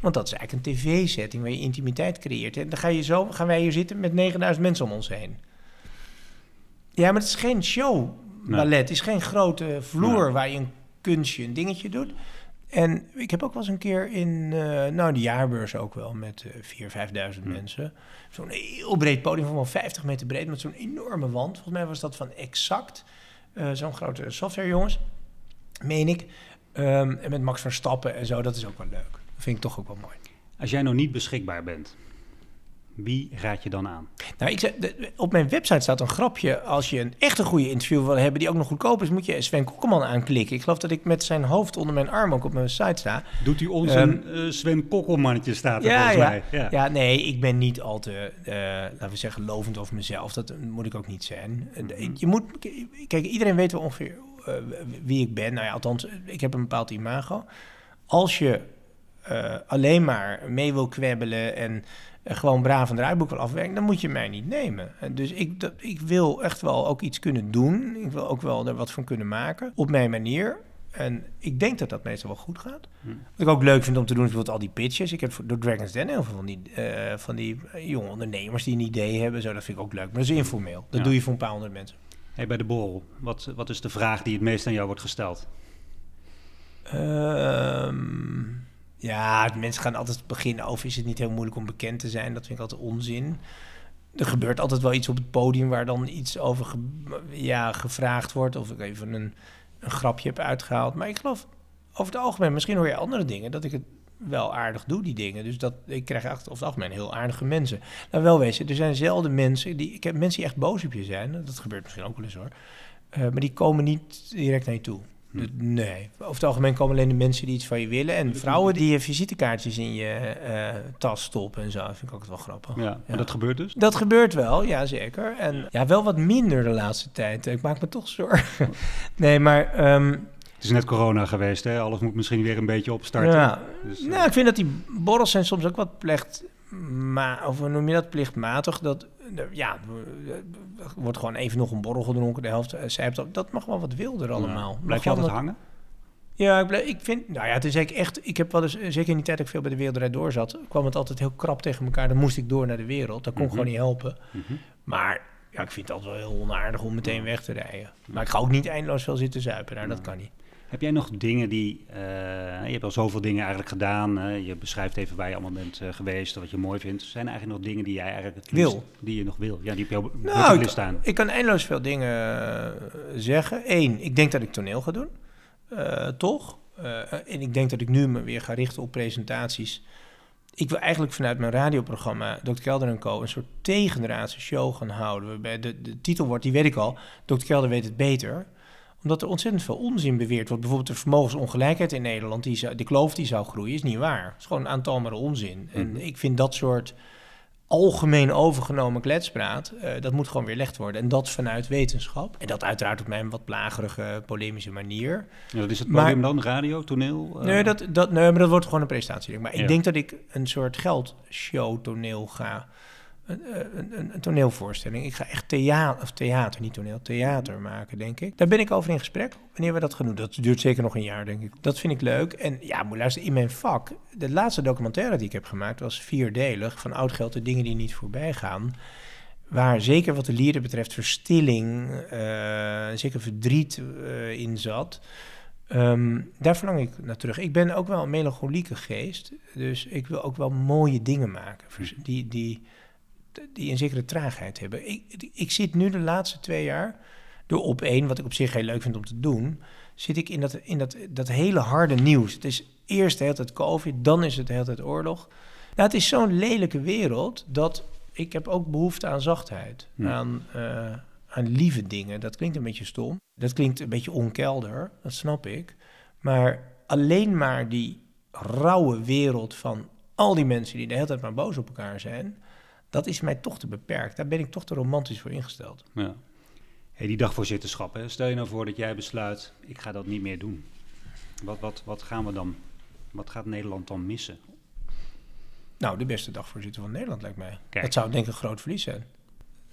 Want dat is eigenlijk een tv-setting waar je intimiteit creëert. En dan ga je zo, gaan wij hier zitten met 9000 mensen om ons heen. Ja, maar het is geen show ballet. Het is geen grote vloer Nee. waar je een kunstje, een dingetje doet. En ik heb ook wel eens een keer in, eh, nou de jaarbeurs ook wel, met eh 4.000, 5.000 Hm. mensen. Zo'n heel breed podium van wel 50 meter breed, met zo'n enorme wand. Volgens mij was dat van Exact, eh, zo'n grote software jongens, meen ik. Ehm, en met Max Verstappen en zo, dat is ook wel leuk. Dat vind ik toch ook wel mooi. Als jij nou niet beschikbaar bent, wie raad je dan aan? Nou, ik zei, op mijn website staat een grapje. Als je een echt een goede interview wil hebben die ook nog goedkoop is, moet je Sven Kokkelman aanklikken. Ik geloof dat ik met zijn hoofd onder mijn arm ook op mijn site sta. Doet u ons Ehm, een eh, Sven Kokkelmannetje staat er Ja, volgens ja. mij. Ja. Ja, nee, ik ben niet al te, eh, laten we zeggen, lovend over mezelf. Dat moet ik ook niet zijn. Eh, Je moet, kijk, iedereen weet wel ongeveer wie ik ben. Nou ja, althans, ik heb een bepaald imago. Als je eh, alleen maar mee wil kwebbelen en eh, gewoon braaf een draaiboek wil afwerken, dan moet je mij niet nemen. En Dus ik, dat, ik wil echt wel ook iets kunnen doen. Ik wil ook wel er wat van kunnen maken, op mijn manier. En ik denk dat dat meestal wel goed gaat. Wat ik ook leuk vind om te doen, is bijvoorbeeld al die pitches. Ik heb door Dragon's Den heel veel van die, eh, van die eh, jonge ondernemers die een idee hebben. Zo, dat vind ik ook leuk. Maar dat is informeel. Dat Ja. doe je voor een paar honderd mensen. Hey, bij de borrel, wat, wat is de vraag die het meest aan jou wordt gesteld? Ehm, ja, mensen gaan altijd beginnen over... is het niet heel moeilijk om bekend te zijn? Dat vind ik altijd onzin. Er gebeurt altijd wel iets op het podium... waar dan iets over ja, gevraagd wordt... of ik even een, een grapje heb uitgehaald. Maar ik geloof over het algemeen... misschien hoor je andere dingen... dat ik het wel aardig doe, die dingen. Dus dat, ik krijg echt over het algemeen heel aardige mensen. Nou, wel wezen, er zijn zelden mensen... Die, ik heb mensen die echt boos op je zijn. Dat gebeurt misschien ook wel eens hoor. Eh, maar die komen niet direct naar je toe. Dus nee, over het algemeen komen alleen de mensen die iets van je willen. En vrouwen die je visitekaartjes in je eh, tas stoppen en zo. Dat vind ik ook wel grappig. Ja, maar dat gebeurt dus? Dat gebeurt wel, ja zeker. En ja, wel wat minder de laatste tijd. Ik maak me toch zorgen. nee, maar... ehm, Het is net corona geweest, hè? Alles moet misschien weer een beetje opstarten. ja, Dus, eh, nou, ik vind dat die borrels zijn soms ook wat plecht... Maar, of hoe noem je dat? Plichtmatig. Dat, eh, ja, er wordt gewoon even nog een borrel gedronken. De helft eh, zijpt op. Dat mag wel wat wilder allemaal. ja. Blijf je altijd hangen? Ja, ik, ik vind, nou ja, het is eigenlijk echt, ik heb wel eens, zeker in die tijd dat ik veel bij de Wereldrijd door zat, kwam het altijd heel krap tegen elkaar. Dan moest ik door naar de wereld. Dat kon Mhm. gewoon niet helpen. Mhm. Maar ja, ik vind het altijd wel heel onaardig om meteen weg te rijden. Maar ik ga ook niet eindeloos veel zitten zuipen. Nou, dat kan niet. Heb jij nog dingen die... eh, je hebt al zoveel dingen eigenlijk gedaan. je beschrijft even waar je allemaal bent eh, geweest, wat je mooi vindt. Zijn er eigenlijk nog dingen die jij eigenlijk het Wil. Die je nog wil? Ja, die op jouw Nou, ik, staan. ik kan eindeloos veel dingen eh, zeggen. Eén, ik denk dat ik toneel ga doen. Toch? En ik denk dat ik nu me weer ga richten op presentaties. Ik wil eigenlijk vanuit mijn radioprogramma Dr. Kelder en Co. een soort tegenraadse show gaan houden. Waarbij de, de titel wordt, die weet ik al, Dr. Kelder weet het beter. Omdat er ontzettend veel onzin beweerd wordt. Bijvoorbeeld de vermogensongelijkheid in Nederland, die, zou, die kloof die zou groeien, is niet waar. Het is gewoon een aantalbare onzin. En ik vind dat soort algemeen overgenomen kletspraat, eh, dat moet gewoon weerlegd worden. En dat vanuit wetenschap. En dat uiteraard op mijn wat plagerige, polemische manier. Ja, wat is het maar- podium dan? Radio, toneel? eh? Nee, dat, dat, nee, maar dat wordt gewoon een ik. Maar Ja. ik denk dat ik een soort geldshow toneel ga. Een, eh, een, een, een toneelvoorstelling. Ik ga echt theater, of theater, niet toneel, theater maken, denk ik. Daar ben ik over in gesprek, wanneer we dat gaan doen. Dat duurt zeker nog een jaar, denk ik. Dat vind ik leuk. En ja, moet luisteren, in mijn vak, de laatste documentaire die ik heb gemaakt was vierdelig, van oud geld de dingen die niet voorbij gaan. waar zeker wat de lieren betreft verstilling, uh, zeker verdriet uh, in zat. Um, daar verlang ik naar terug. Ik ben ook wel een melancholieke geest, dus ik wil ook wel mooie dingen maken die, die, die een zekere traagheid hebben. Ik, ik zit nu de laatste twee jaar, door op één, wat ik op zich heel leuk vind om te doen, zit ik in dat, in dat, dat hele harde nieuws. Het is eerst de hele tijd COVID, dan is het de hele tijd oorlog. Nou, het is zo'n lelijke wereld dat ik heb ook behoefte aan zachtheid, aan, uh, aan lieve dingen. Dat klinkt een beetje stom, dat klinkt een beetje onkelder, dat snap ik. Maar alleen maar die rauwe wereld van al die mensen die de hele tijd maar boos op elkaar zijn, dat is mij toch te beperkt. Daar ben ik toch te romantisch voor ingesteld. Ja. Hey, die dagvoorzitterschap, hè? stel je nou voor dat jij besluit, ik ga dat niet meer doen. Wat, wat, wat gaan we dan, wat gaat Nederland dan missen? Nou, de beste dagvoorzitter van Nederland lijkt mij. Kijk. Dat zou denk ik een groot verlies zijn.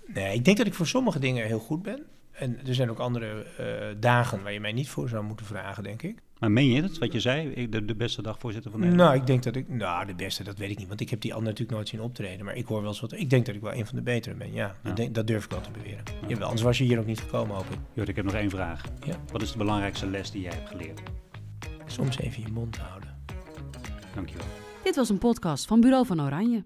Nee, ik denk dat ik voor sommige dingen heel goed ben. En er zijn ook andere uh, dagen waar je mij niet voor zou moeten vragen, denk ik. Maar meen je het, wat je zei, de, de beste dagvoorzitter van Nederland? Nou, ik denk dat ik... Nou, de beste, dat weet ik niet. Want ik heb die ander natuurlijk nooit zien optreden. Maar ik hoor wel eens wat... Ik denk dat ik wel een van de betere ben, ja. Dat, denk, dat durf ik wel te beweren. Ja. Jawel, anders was je hier ook niet gekomen, hoop ik. Jord, ik heb nog één vraag. Ja? Wat is de belangrijkste les die jij hebt geleerd? Soms even je mond houden. Dankjewel. Dit was een podcast van Bureau van Oranje.